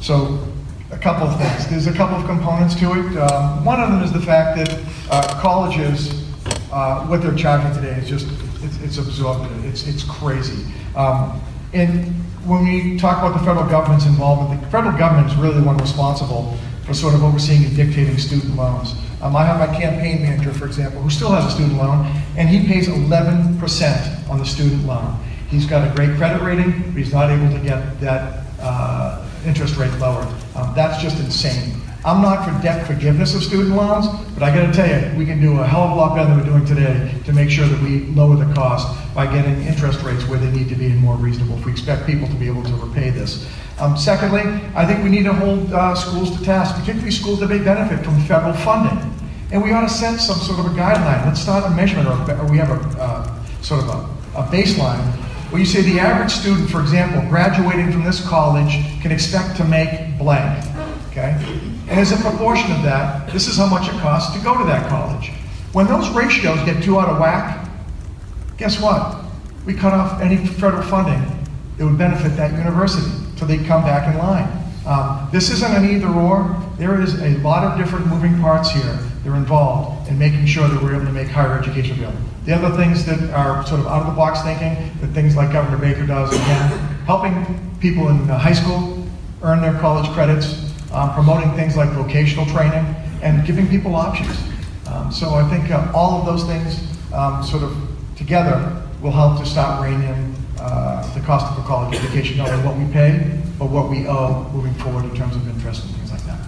So, a couple of things. There's a couple of components to it. Um, one of them is the fact that uh, colleges, uh, what they're charging today is just, it's, it's absorbent. It's, it's crazy. Um, and when we talk about the federal government's involvement, the federal government is really the one responsible for sort of overseeing and dictating student loans. Um, I have my campaign manager, for example, who still has a student loan, and he pays 11% on the student loan. He's got a great credit rating, but he's not able to get that uh, interest rate lowered. Um, that's just insane. I'm not for debt forgiveness of student loans, but I got to tell you, we can do a hell of a lot better than we're doing today to make sure that we lower the cost by getting interest rates where they need to be and more reasonable if we expect people to be able to repay this. Um, secondly, I think we need to hold uh, schools to task, particularly schools that may benefit from federal funding. And we ought to set some sort of a guideline. Let's start a measurement, or, we have a uh, sort of a, a baseline where you say the average student, for example, graduating from this college can expect to make blank. Okay? And as a proportion of that, this is how much it costs to go to that college. When those ratios get too out of whack, guess what? We cut off any federal funding that would benefit that university so they come back in line. Um, this isn't an either or. There is a lot of different moving parts here that are involved in making sure that we're able to make higher education available. The other things that are sort of out of the box thinking, that things like Governor Baker does, again, helping people in high school earn their college credits, um, promoting things like vocational training, and giving people options. Um, so I think uh, all of those things um, sort of together will help to stop reining uh, the cost of a college education, not only what we pay, but what we owe moving forward in terms of interest and things like that.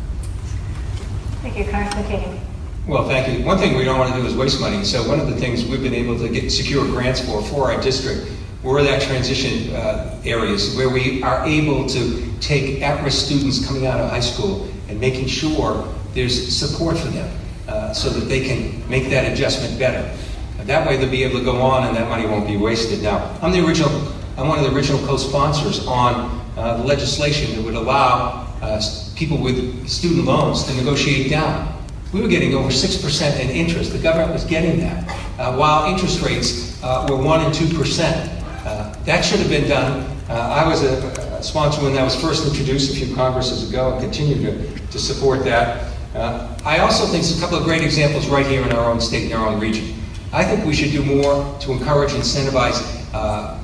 Thank you, Congressman Keating. Well, thank you. One thing we don't want to do is waste money. So one of the things we've been able to get secure grants for for our district were that transition uh, areas where we are able to take at-risk students coming out of high school and making sure there's support for them uh, so that they can make that adjustment better. That way they'll be able to go on and that money won't be wasted. Now, I'm the original, I'm one of the original co-sponsors on uh, the legislation that would allow uh, people with student loans to negotiate down. We were getting over 6% in interest. The government was getting that, uh, while interest rates uh, were 1 and 2%. Uh, that should have been done. Uh, I was a, a, sponsor when that was first introduced a few Congresses ago and continue to, to support that. Uh, I also think there's a couple of great examples right here in our own state, in our own region. I think we should do more to encourage incentivize uh,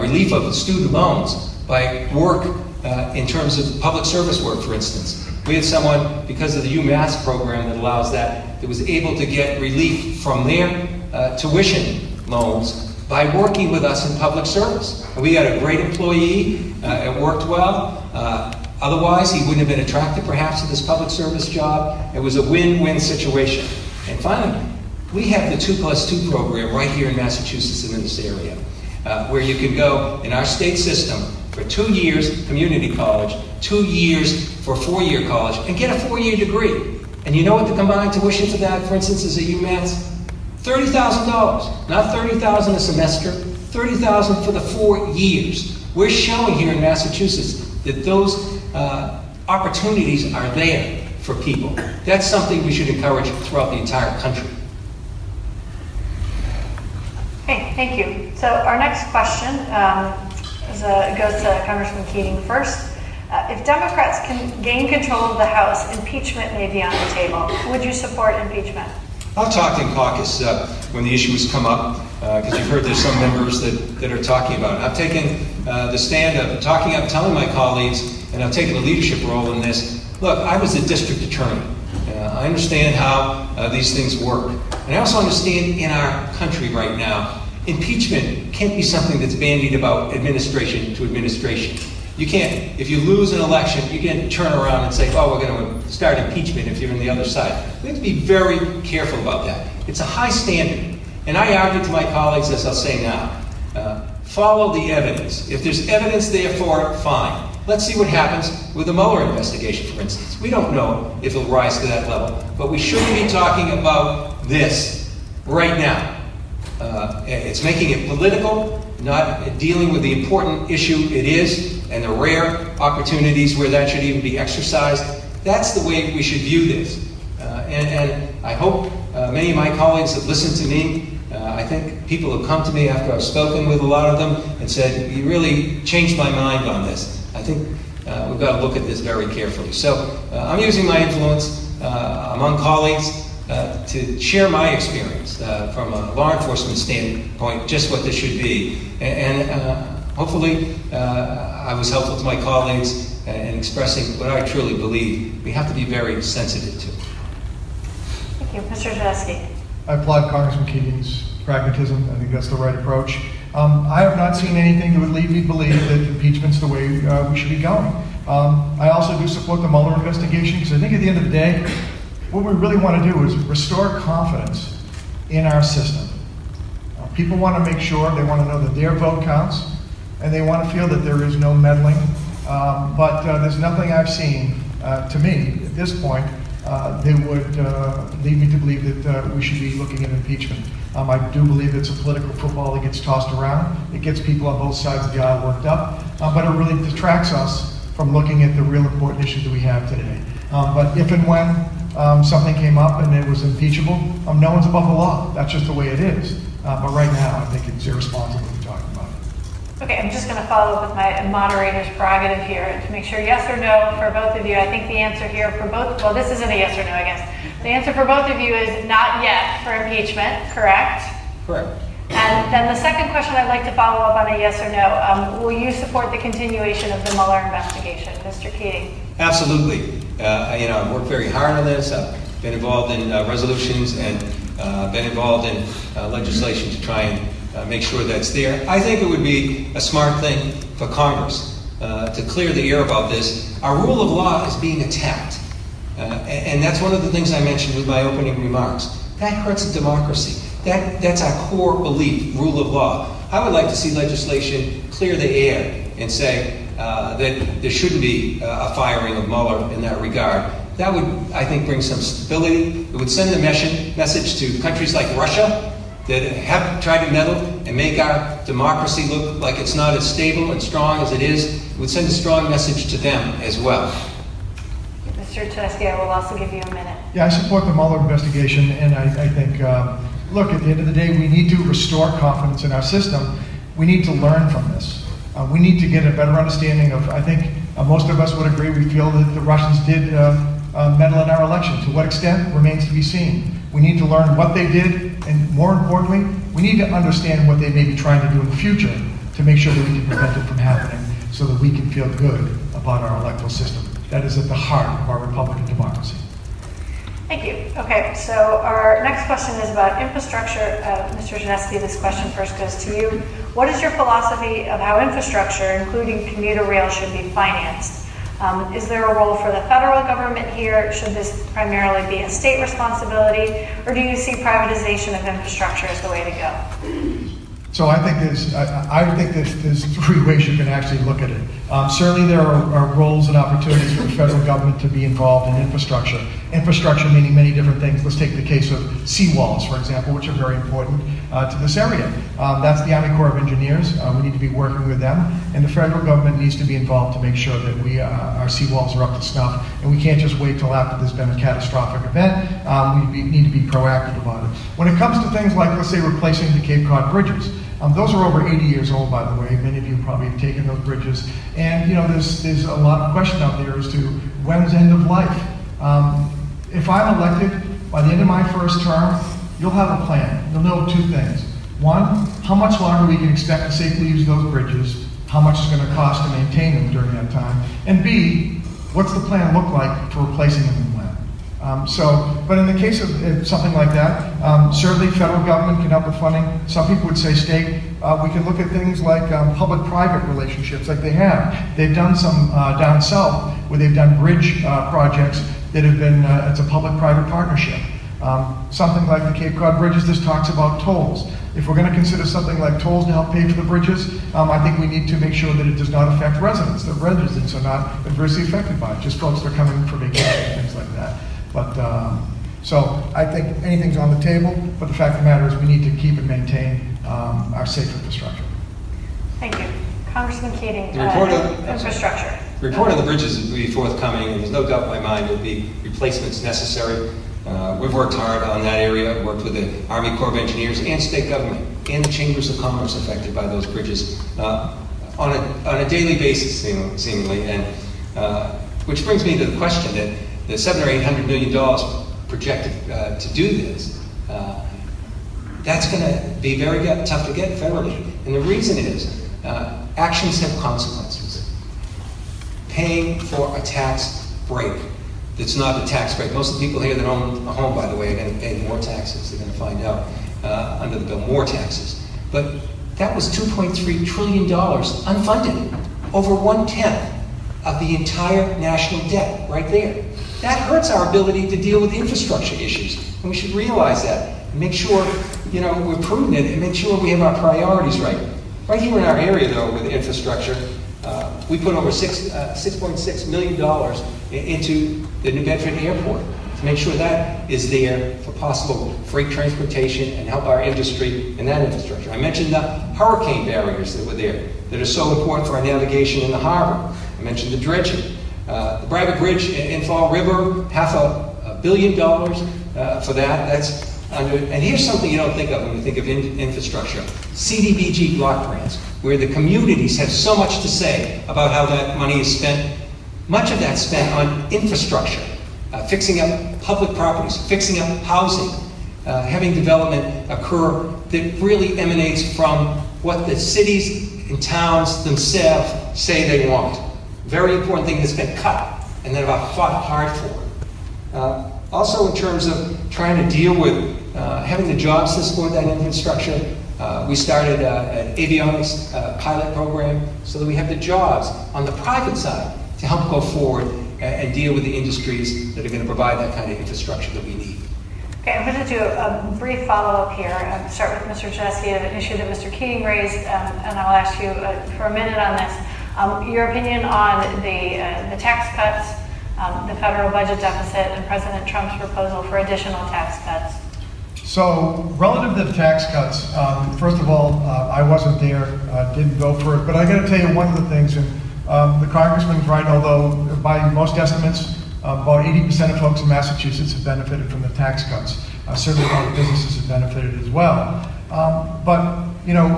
relief of student loans by work uh, in terms of public service work, for instance. We had someone, because of the UMass program that allows that, that was able to get relief from their uh, tuition loans by working with us in public service. We had a great employee, uh, it worked well. Uh, otherwise, he wouldn't have been attracted perhaps to this public service job. It was a win-win situation. And finally, we have the 2 plus 2 program right here in Massachusetts and in this area, uh, where you can go in our state system for two years community college, two years for four-year college, and get a four-year degree. And you know what the combined tuition for that, for instance, is at UMass? $30,000. Not 30000 a semester, 30000 for the four years. We're showing here in Massachusetts that those uh, opportunities are there for people. That's something we should encourage throughout the entire country. Okay, thank you. So our next question um, uh, goes to Congressman Keating first. Uh, if Democrats can gain control of the House, impeachment may be on the table. Would you support impeachment? I've talked in caucus uh, when the issue has come up, because uh, you've heard there's some members that, that are talking about it. I've taken uh, the stand of talking up, telling my colleagues, and I've taken a leadership role in this. Look, I was a district attorney. Uh, I understand how uh, these things work. And I also understand in our country right now, impeachment can't be something that's bandied about administration to administration. You can't, if you lose an election, you can't turn around and say, oh, we're going to start impeachment if you're on the other side. We have to be very careful about that. It's a high standard. And I argue to my colleagues, as I'll say now, uh, follow the evidence. If there's evidence there for it, fine. Let's see what happens with the Mueller investigation, for instance. We don't know if it'll rise to that level, but we shouldn't be talking about this right now. Uh, it's making it political, not dealing with the important issue it is, and the rare opportunities where that should even be exercised. That's the way we should view this. Uh, and, and, I hope uh, many of my colleagues have listened to me. Uh, I think people have come to me after I've spoken with a lot of them and said, you really changed my mind on this. I think uh, we've got to look at this very carefully. So uh, I'm using my influence uh, among colleagues to share my experience from a law enforcement standpoint, just what this should be. And, and hopefully uh, I was helpful to my colleagues in expressing what I truly believe we have to be very sensitive to. Thank you. Mr. Tedeschi. I applaud Congressman Keating's pragmatism. I think that's the right approach. Um, I have not seen anything that would lead me to believe that impeachment's the way uh, we should be going. Um, I also do support the Mueller investigation because I think at the end of the day, what we really want to do is restore confidence in our system. Uh, people want to make sure, they want to know that their vote counts, and they want to feel that there is no meddling. Um, but uh, there's nothing I've seen, uh, to me, at this point, uh, that would uh, lead me to believe that uh, we should be looking at impeachment. Um, I do believe it's a political football that gets tossed around. It gets people on both sides of the aisle worked up, uh, but it really detracts us from looking at the real important issues that we have today. Um, but if and when um, something came up and it was impeachable, um, no one's above the law. That's just the way it is. but right now, I think it's irresponsible Okay, I'm just going to follow up with my moderator's prerogative here to make sure yes or no for both of you. I think the answer here for both, well, this isn't a yes or no, I guess. The answer for both of you is not yet for impeachment, correct? Correct. And then the second question I'd like to follow up on a yes or no. Um, will you support the continuation of the Mueller investigation, Mr. Keating? Absolutely. Uh, you know, I've worked very hard on this. I've been involved in uh, resolutions and uh, been involved in uh, legislation to try and uh, make sure that's there. I think it would be a smart thing for Congress uh, to clear the air about this. Our rule of law is being attacked. Uh, and, that's one of the things I mentioned with my opening remarks. That hurts democracy. That, that's our core belief, rule of law. I would like to see legislation clear the air and say uh, that there shouldn't be a firing of Mueller in that regard. That would, I think, bring some stability. It would send a message to countries like Russia that have tried to meddle and make our democracy look like it's not as stable and strong as it is, would send a strong message to them as well. Mr. Mr. Tedeschi, I will also give you a minute. Yeah, I support the Mueller investigation, and I, I think, um, look, at the end of the day, we need to restore confidence in our system. We need to learn from this. Uh, we need to get a better understanding of, I think, uh, most of us would agree, we feel that the Russians did uh, uh, meddle in our election. To what extent remains to be seen. We need to learn what they did, and more importantly, we need to understand what they may be trying to do in the future to make sure that we can prevent it from happening so that we can feel good about our electoral system. That is at the heart of our Republican democracy. Thank you. Okay, so our next question is about infrastructure. Uh, Mr. Janeski, this question first goes to you. What is your philosophy of how infrastructure, including commuter rail, should be financed? Um, is there a role for the federal government here? Should this primarily be a state responsibility? Or do you see privatization of infrastructure as the way to go? So I think there's, I, I think there's, there's three ways you can actually look at it. Um, certainly there are, are roles and opportunities for the federal government to be involved in infrastructure. Infrastructure meaning many different things. Let's take the case of seawalls, for example, which are very important uh, to this area. Um, that's the Army Corps of Engineers. Uh, we need to be working with them, and the federal government needs to be involved to make sure that we, uh, our seawalls are up to snuff, and we can't just wait till after there's been a catastrophic event. Um, we need to be proactive about it. When it comes to things like, let's say, replacing the Cape Cod bridges, um, those are over 80 years old, by the way. Many of you probably have taken those bridges. And, you know, there's, there's a lot of question out there as to when's end of life. Um, if I'm elected, by the end of my first term, you'll have a plan. You'll know two things. One, how much longer we can expect to safely use those bridges, how much it's going to cost to maintain them during that time, and B, what's the plan look like for replacing them? Um, so, but in the case of something like that, um, certainly federal government can help with funding. Some people would say state. Uh, we can look at things like um, public-private relationships, like they have. They've done some uh, down south where they've done bridge uh, projects that have been. Uh, it's a public-private partnership. Um, something like the Cape Cod bridges. This talks about tolls. If we're going to consider something like tolls to help pay for the bridges, um, I think we need to make sure that it does not affect residents. That residents are not adversely affected by it. Just folks that are coming for vacation, things like that. But, um, so I think anything's on the table, but the fact of the matter is we need to keep and maintain um, our safe infrastructure. Thank you. Congressman Keating, The report uh, of- infrastructure. The report on the bridges will be forthcoming, and there's no doubt in my mind there'll be replacements necessary. Uh, We've worked hard on that area, worked with the Army Corps of Engineers and state government and the chambers of commerce affected by those bridges uh, on a, on a daily basis seemingly. And, uh, which brings me to the question that the seven or eight hundred million dollars projected uh, to do this, uh, that's going to be very tough to get federally. And the reason is, uh, actions have consequences. Paying for a tax break that's not a tax break. Most of the people here that own a home, by the way, are going to pay more taxes. They're going to find out uh, under the bill more taxes. But that was $2.3 trillion unfunded, over one tenth of the entire national debt, right there. That hurts our ability to deal with infrastructure issues, and we should realize that. And make sure, you know, we're prudent and make sure we have our priorities right. Right here in our area, though, with infrastructure, uh, we put over six, uh, $6.6 million into the New Bedford Airport to make sure that is there for possible freight transportation and help our industry in that infrastructure. I mentioned the hurricane barriers that were there that are so important for our navigation in the harbor. I mentioned the dredging. Uh, the Braga Bridge in, in Fall River, half a, a billion dollars uh, for that. That's under, and here's something you don't think of when you think of in, infrastructure. CDBG block grants, where the communities have so much to say about how that money is spent. Much of that's spent on infrastructure, uh, fixing up public properties, fixing up housing, uh, having development occur that really emanates from what the cities and towns themselves say they want. Very important thing that's been cut and that I've fought hard for. Uh, also, in terms of trying to deal with uh, having the jobs to support that infrastructure, uh, we started uh, an avionics uh, pilot program so that we have the jobs on the private side to help go forward and, and deal with the industries that are going to provide that kind of infrastructure that we need. Okay, I'm going to do a brief follow-up here. I'll start with Mr. Janeski an issue that Mr. Keating raised, um, and I'll ask you uh, for a minute on this. Um, your opinion on the, uh, the tax cuts, um, the federal budget deficit, and President Trump's proposal for additional tax cuts. So, relative to the tax cuts, um, first of all, uh, I wasn't there, uh, didn't go for it, but I got to tell you one of the things, and um, the congressman's right, although by most estimates, Uh, About 80% of folks in Massachusetts have benefited from the tax cuts. Uh, Certainly, a lot of businesses have benefited as well. Um, But, you know,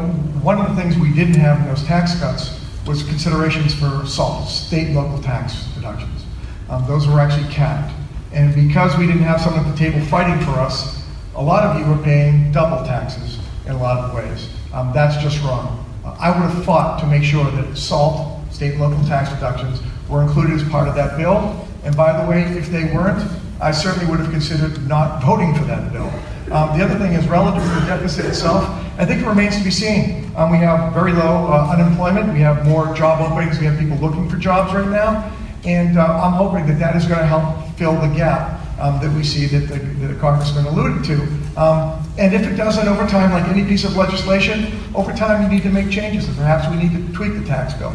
one of the things we didn't have in those tax cuts was considerations for SALT, state local tax deductions. Um, Those were actually capped. And because we didn't have someone at the table fighting for us, a lot of you were paying double taxes in a lot of ways. Um, That's just wrong. Uh, I would have fought to make sure that SALT, state and local tax deductions, were included as part of that bill. And by the way, if they weren't, I certainly would have considered not voting for that bill. Um, The other thing is relative to the deficit itself, I think it remains to be seen. Um, We have very low uh, unemployment, we have more job openings, we have people looking for jobs right now, and uh, I'm hoping that that is going to help fill the gap um, that we see that the that the Congressman alluded to. Um, And if it doesn't over time, like any piece of legislation, over time you need to make changes, and perhaps we need to tweak the tax bill.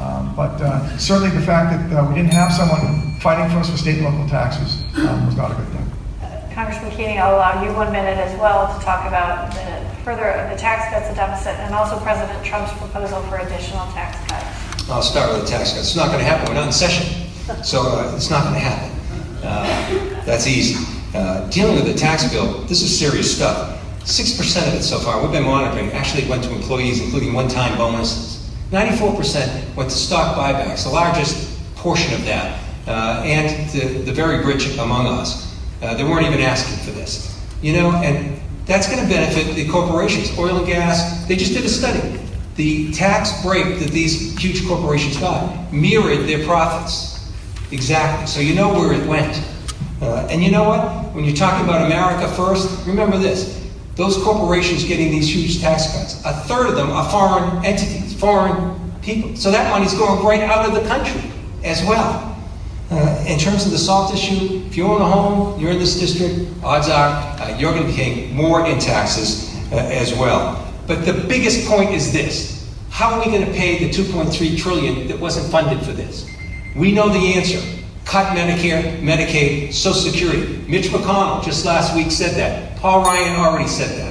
Um, But uh, certainly the fact that uh, we didn't have someone fighting for us for state and local taxes um, was not a good thing. Congressman Keating, I'll allow you one minute as well to talk about the further, the tax cuts, the deficit, and also President Trump's proposal for additional tax cuts. I'll start with the tax cuts. It's not going to happen. We're not in session. So uh, it's not going to happen. Uh, that's easy. Uh, dealing with the tax bill, this is serious stuff. 6% of it so far, we've been monitoring, actually went to employees, including one-time bonuses. 94% went to stock buybacks, the largest portion of that, uh, and the, the very rich among us. Uh, they weren't even asking for this. You know, and that's going to benefit the corporations, oil and gas. They just did a study. The tax break that these huge corporations got mirrored their profits. Exactly. So you know where it went. Uh, and you know what? When you're talking about America first, remember this. Those corporations getting these huge tax cuts, a third of them are foreign entities, foreign people. So that money's going right out of the country as well. Uh, in terms of the SALT issue, if you own a home, you're in this district, odds are uh, you're going to be paying more in taxes uh, as well. But the biggest point is this. How are we going to pay the 2.3 trillion that wasn't funded for this? We know the answer. Cut Medicare, Medicaid, Social Security. Mitch McConnell just last week said that. Paul Ryan already said that.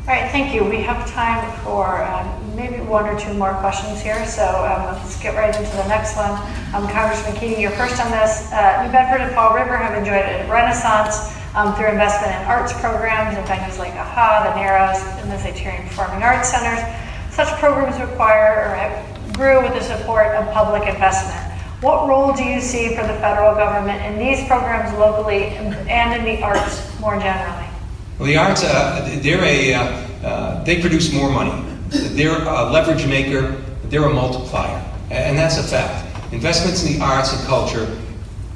All right, thank you. We have time for um, maybe one or two more questions here, so um, let's get right into the next one. Um, Congressman Keating, you're first on this. Uh, New Bedford and Fall River have enjoyed a renaissance um, through investment in arts programs and venues like AHA, the Narrows, and the Zeiterion Performing Arts Centers. Such programs require or have- grew with the support of public investment. What role do you see for the federal government in these programs locally and and in the arts more generally? Well, the arts, uh, they're a, uh, uh, they produce more money. They're a leverage maker, they're a multiplier, and that's a fact. Investments in the arts and culture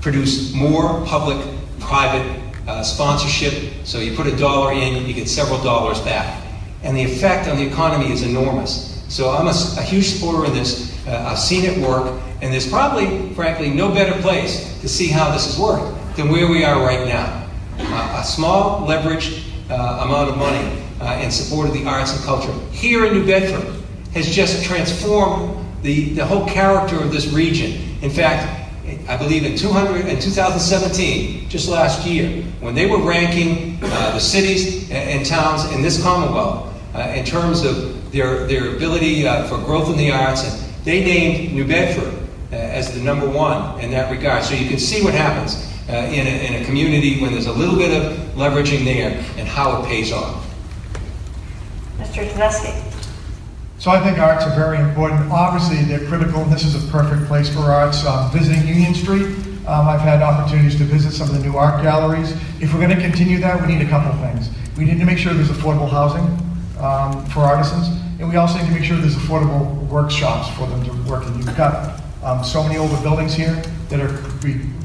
produce more public, private uh, sponsorship, so you put a dollar in, you get several dollars back. And the effect on the economy is enormous. So I'm a huge supporter of this. Uh, I've seen it work, and there's probably, frankly, no better place to see how this has worked than where we are right now. Uh, a small leveraged uh, amount of money uh, in support of the arts and culture here in New Bedford has just transformed the, the whole character of this region. In fact, I believe in 200 in 2017, just last year, when they were ranking uh, the cities and, towns in this Commonwealth uh, in terms of their, their ability uh, for growth in the arts, and they named New Bedford uh, as the number one in that regard. So you can see what happens uh, in, a, in a community when there's a little bit of leveraging there and how it pays off. Mr. Tedeschi? So I think arts are very important. Obviously, they're critical, and this is a perfect place for arts. Um, visiting Union Street, um, I've had opportunities to visit some of the new art galleries. If we're going to continue that, we need a couple things. We need to make sure there's affordable housing um, for artisans, and we also need to make sure there's affordable workshops for them to work in. You've got um, so many older buildings here that are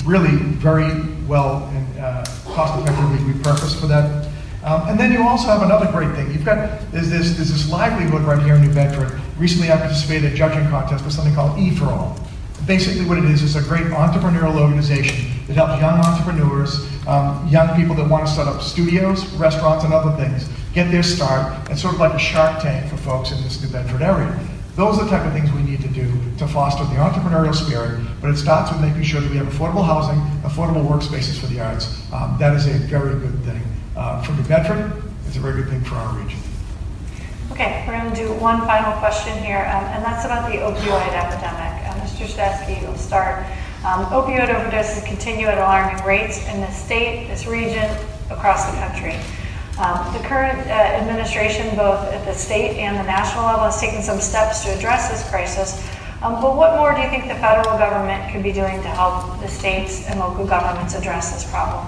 really very well and uh, cost effectively repurposed for that um, and then you also have another great thing. You've got there's this there's this livelihood right here in New Bedford. Recently, I participated in a judging contest for something called E for All. Basically, what it is is a great entrepreneurial organization that helps young entrepreneurs, um, young people that want to start up studios, restaurants, and other things get their start. It's sort of like a Shark Tank for folks in this New Bedford area. Those are the type of things we need to do to foster the entrepreneurial spirit, but it starts with making sure that we have affordable housing, affordable workspaces for the arts. Um, that is a very good thing uh, for New Bedford. It's a very good thing for our region. Okay, we're going to do one final question here, um, and that's about the opioid epidemic. Uh, Mr. Sadowski, you'll start. Um, opioid overdoses continue at alarming rates in the state, this region, across the country. Um, the current uh, administration, both at the state and the national level, has taken some steps to address this crisis. Um, but what more do you think the federal government could be doing to help the states and local governments address this problem?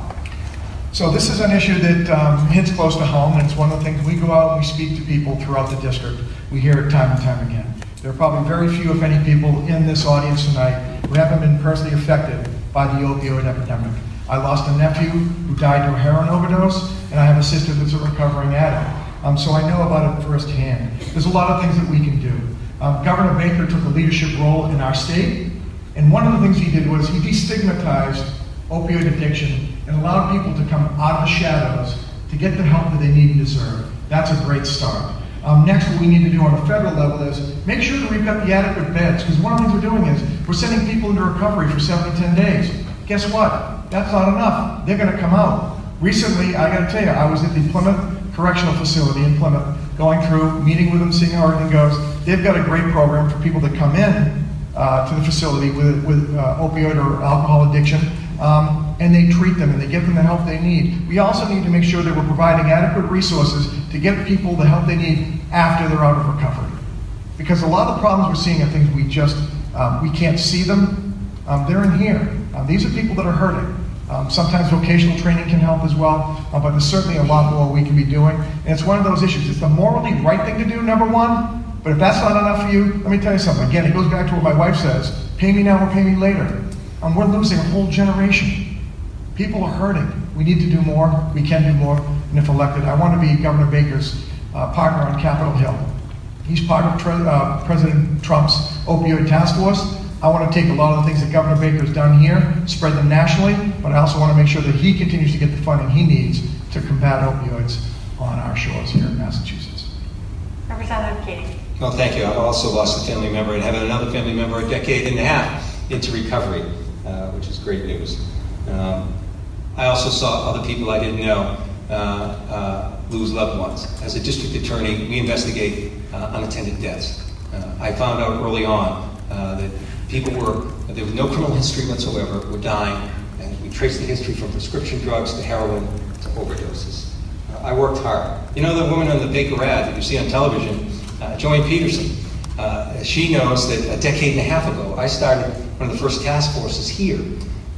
So this is an issue that um, hits close to home, and it's one of the things we go out and we speak to people throughout the district. We hear it time and time again. There are probably very few, if any, people in this audience tonight who haven't been personally affected by the opioid epidemic. I lost a nephew who died to a heroin overdose, and I have a sister that's a recovering addict. Um, so I know about it firsthand. There's a lot of things that we can do. Um, Governor Baker took a leadership role in our state, and one of the things he did was he destigmatized opioid addiction and allowed people to come out of the shadows to get the help that they need and deserve. That's a great start. Um, next, what we need to do on a federal level is make sure that we've got the adequate beds, because one of the things we're doing is we're sending people into recovery for seven to 10 days. Guess what? That's not enough. They're going to come out. Recently, I got to tell you, I was at the Plymouth Correctional Facility in Plymouth, going through, meeting with them, seeing how everything goes. They've got a great program for people that come in uh, to the facility with, with uh, opioid or alcohol addiction, um, and they treat them and they give them the help they need. We also need to make sure that we're providing adequate resources to get people the help they need after they're out of recovery. Because a lot of the problems we're seeing are things we just, um, we can't see them. Um, they're in here. Um, these are people that are hurting. Um, sometimes vocational training can help as well, uh, but there's certainly a lot more we can be doing. And it's one of those issues. It's the morally right thing to do, number one, but if that's not enough for you, let me tell you something. Again, it goes back to what my wife says pay me now or pay me later. And we're losing a whole generation. People are hurting. We need to do more. We can do more. And if elected, I want to be Governor Baker's uh, partner on Capitol Hill. He's part of Tre- uh, President Trump's opioid task force. I want to take a lot of the things that Governor Baker has done here, spread them nationally, but I also want to make sure that he continues to get the funding he needs to combat opioids on our shores here in Massachusetts. Representative Keating. Well, thank you. I've also lost a family member and have another family member a decade and a half into recovery, uh, which is great news. Um, I also saw other people I didn't know uh, uh, lose loved ones. As a district attorney, we investigate uh, unattended deaths. Uh, I found out early on uh, that people were, there was no criminal history whatsoever, were dying, and we traced the history from prescription drugs to heroin to overdoses. I worked hard. You know the woman on the Baker ad that you see on television, Joanne Peterson? Uh, she knows that a decade and a half ago, I started one of the first task forces here.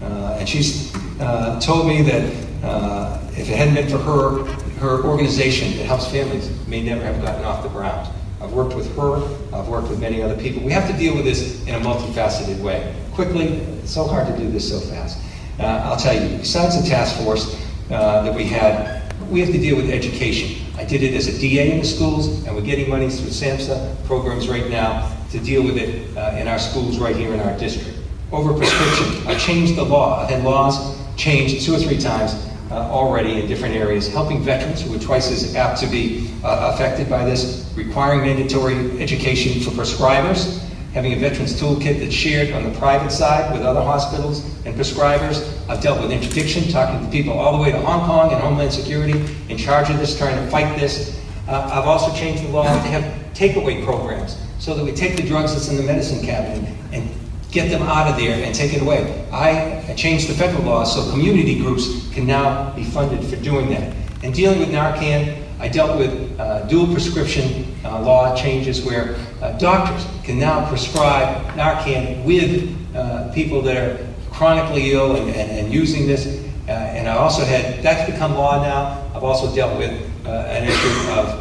Uh, and she's uh, told me that uh, if it hadn't been for her, her organization that helps families may never have gotten off the ground. I've worked with her, I've worked with many other people. We have to deal with this in a multifaceted way. Quickly, it's so hard to do this so fast. Uh, I'll tell you, besides the task force uh, that we had, we have to deal with education. I did it as a DA in the schools, and we're getting money through SAMHSA programs right now to deal with it uh, in our schools right here in our district. Over prescription, I changed the law. I've had laws changed two or three times uh, already in different areas, helping veterans who are twice as apt to be uh, affected by this, requiring mandatory education for prescribers, having a veterans toolkit that's shared on the private side with other hospitals and prescribers. I've dealt with interdiction, talking to people all the way to Hong Kong and Homeland Security in charge of this, trying to fight this. Uh, I've also changed the law to have takeaway programs so that we take the drugs that's in the medicine cabinet and get them out of there and take it away. I, changed the federal law so community groups can now be funded for doing that. And dealing with Narcan, I dealt with uh, dual prescription uh, law changes where uh, doctors can now prescribe Narcan with uh, people that are chronically ill and, and, and using this. Uh, and I also had, that's become law now. I've also dealt with uh, an issue of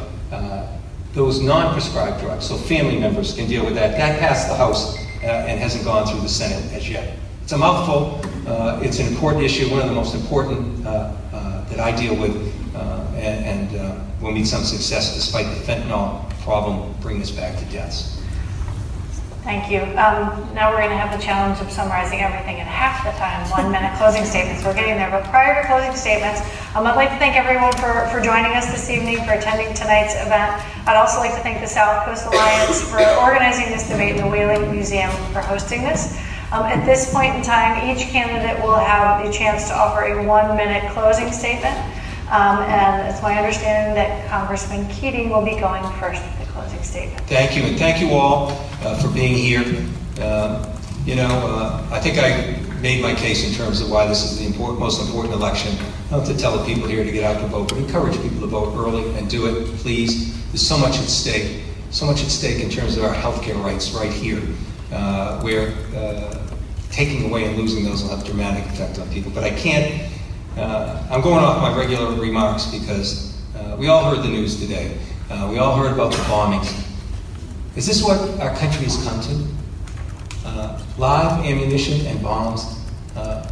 those non-prescribed drugs, so family members can deal with that. That passed the House Uh, and hasn't gone through the Senate as yet. It's a mouthful. Uh, it's an important issue, one of the most important uh, that I deal with, and, and we'll meet some success despite the fentanyl problem bringing us back to deaths. Thank you. Um, now we're going to have the challenge of summarizing everything in half the time, one minute closing statements. We're getting there. But prior to closing statements, um, I'd like to thank everyone for, for joining us this evening, for attending tonight's event. I'd also like to thank the South Coast Alliance for organizing this debate and the Whaling Museum for hosting this. Um, at this point in time, each candidate will have the chance to offer a one minute closing statement. Um, and it's my understanding that Congressman Keating will be going first with the closing statement. Thank you, and thank you all uh, for being here. Uh, you know, uh, I think I made my case in terms of why this is the most important election. Not to tell the people here to get out to vote, but encourage people to vote early and do it, please. There's so much at stake, so much at stake in terms of our healthcare rights right here, uh, where uh, taking away and losing those will have dramatic effect on people. But I can't, uh, I'm going off my regular remarks because uh, we all heard the news today. Uh, we all heard about the bombings. Is this what our country has come to? Uh, live ammunition and bombs uh,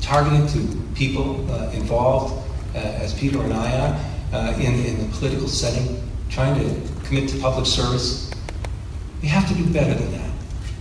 targeted to people uh, involved, as Peter and I are, in, in the political setting, trying to commit to public service. We have to do better than that.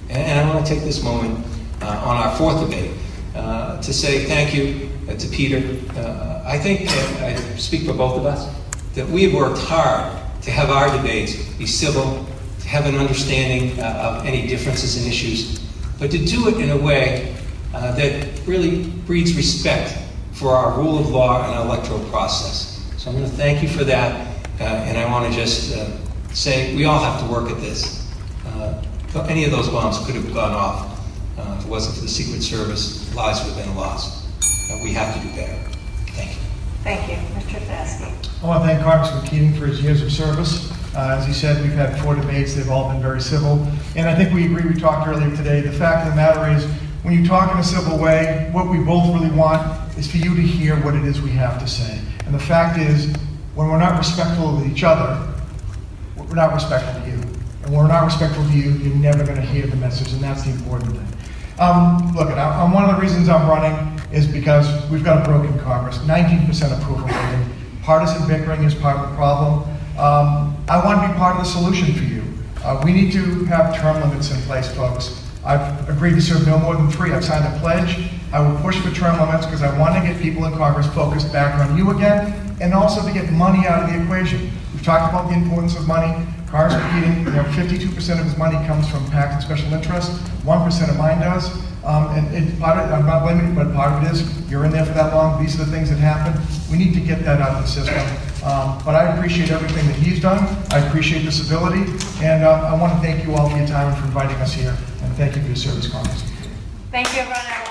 And, and I want to take this moment on our fourth debate to say thank you to Peter. Uh, I think, uh, I speak for both of us, that we have worked hard to have our debates be civil, to have an understanding uh, of any differences and issues, but to do it in a way uh, that really breeds respect for our rule of law and our electoral process. So I'm going to thank you for that, uh, and I want to just uh, say we all have to work at this. Uh, any of those bombs could have gone off. Uh, if it wasn't for the Secret Service, lives would have been lost. Uh, we have to do better. Thank you. Thank you, Mr. Tedeschi. I want to thank Congressman Keating for his years of service. Uh, As he said, we've had four debates, they've all been very civil. And I think we agree, we talked earlier today, the fact of the matter is, when you talk in a civil way, what we both really want is for you to hear what it is we have to say. And the fact is, when we're not respectful of each other, we're not respectful to you. And when we're not respectful to you, you're never going to hear the message, and that's the important thing. Um, look, I- one of the reasons I'm running is because we've got a broken Congress, 19% approval rating. Partisan bickering is part of the problem. Um, I want to be part of the solution for you. Uh, we need to have term limits in place, folks. I've agreed to serve no more than three. I've signed a pledge. I will push for term limits because I want to get people in Congress focused back on you again, and also to get money out of the equation. We've talked about the importance of money. Congressman Keating, you know, 52% of his money comes from PAC and special interest, 1% of mine does. Um, and, part of, I'm not blaming you, but part of it is you're in there for that long. These are the things that happen. We need to get that out of the system. Um, but I appreciate everything that he's done. I appreciate the civility, and uh, I want to thank you all for your time and for inviting us here. And thank you for your service, Congressman. Thank you, everyone.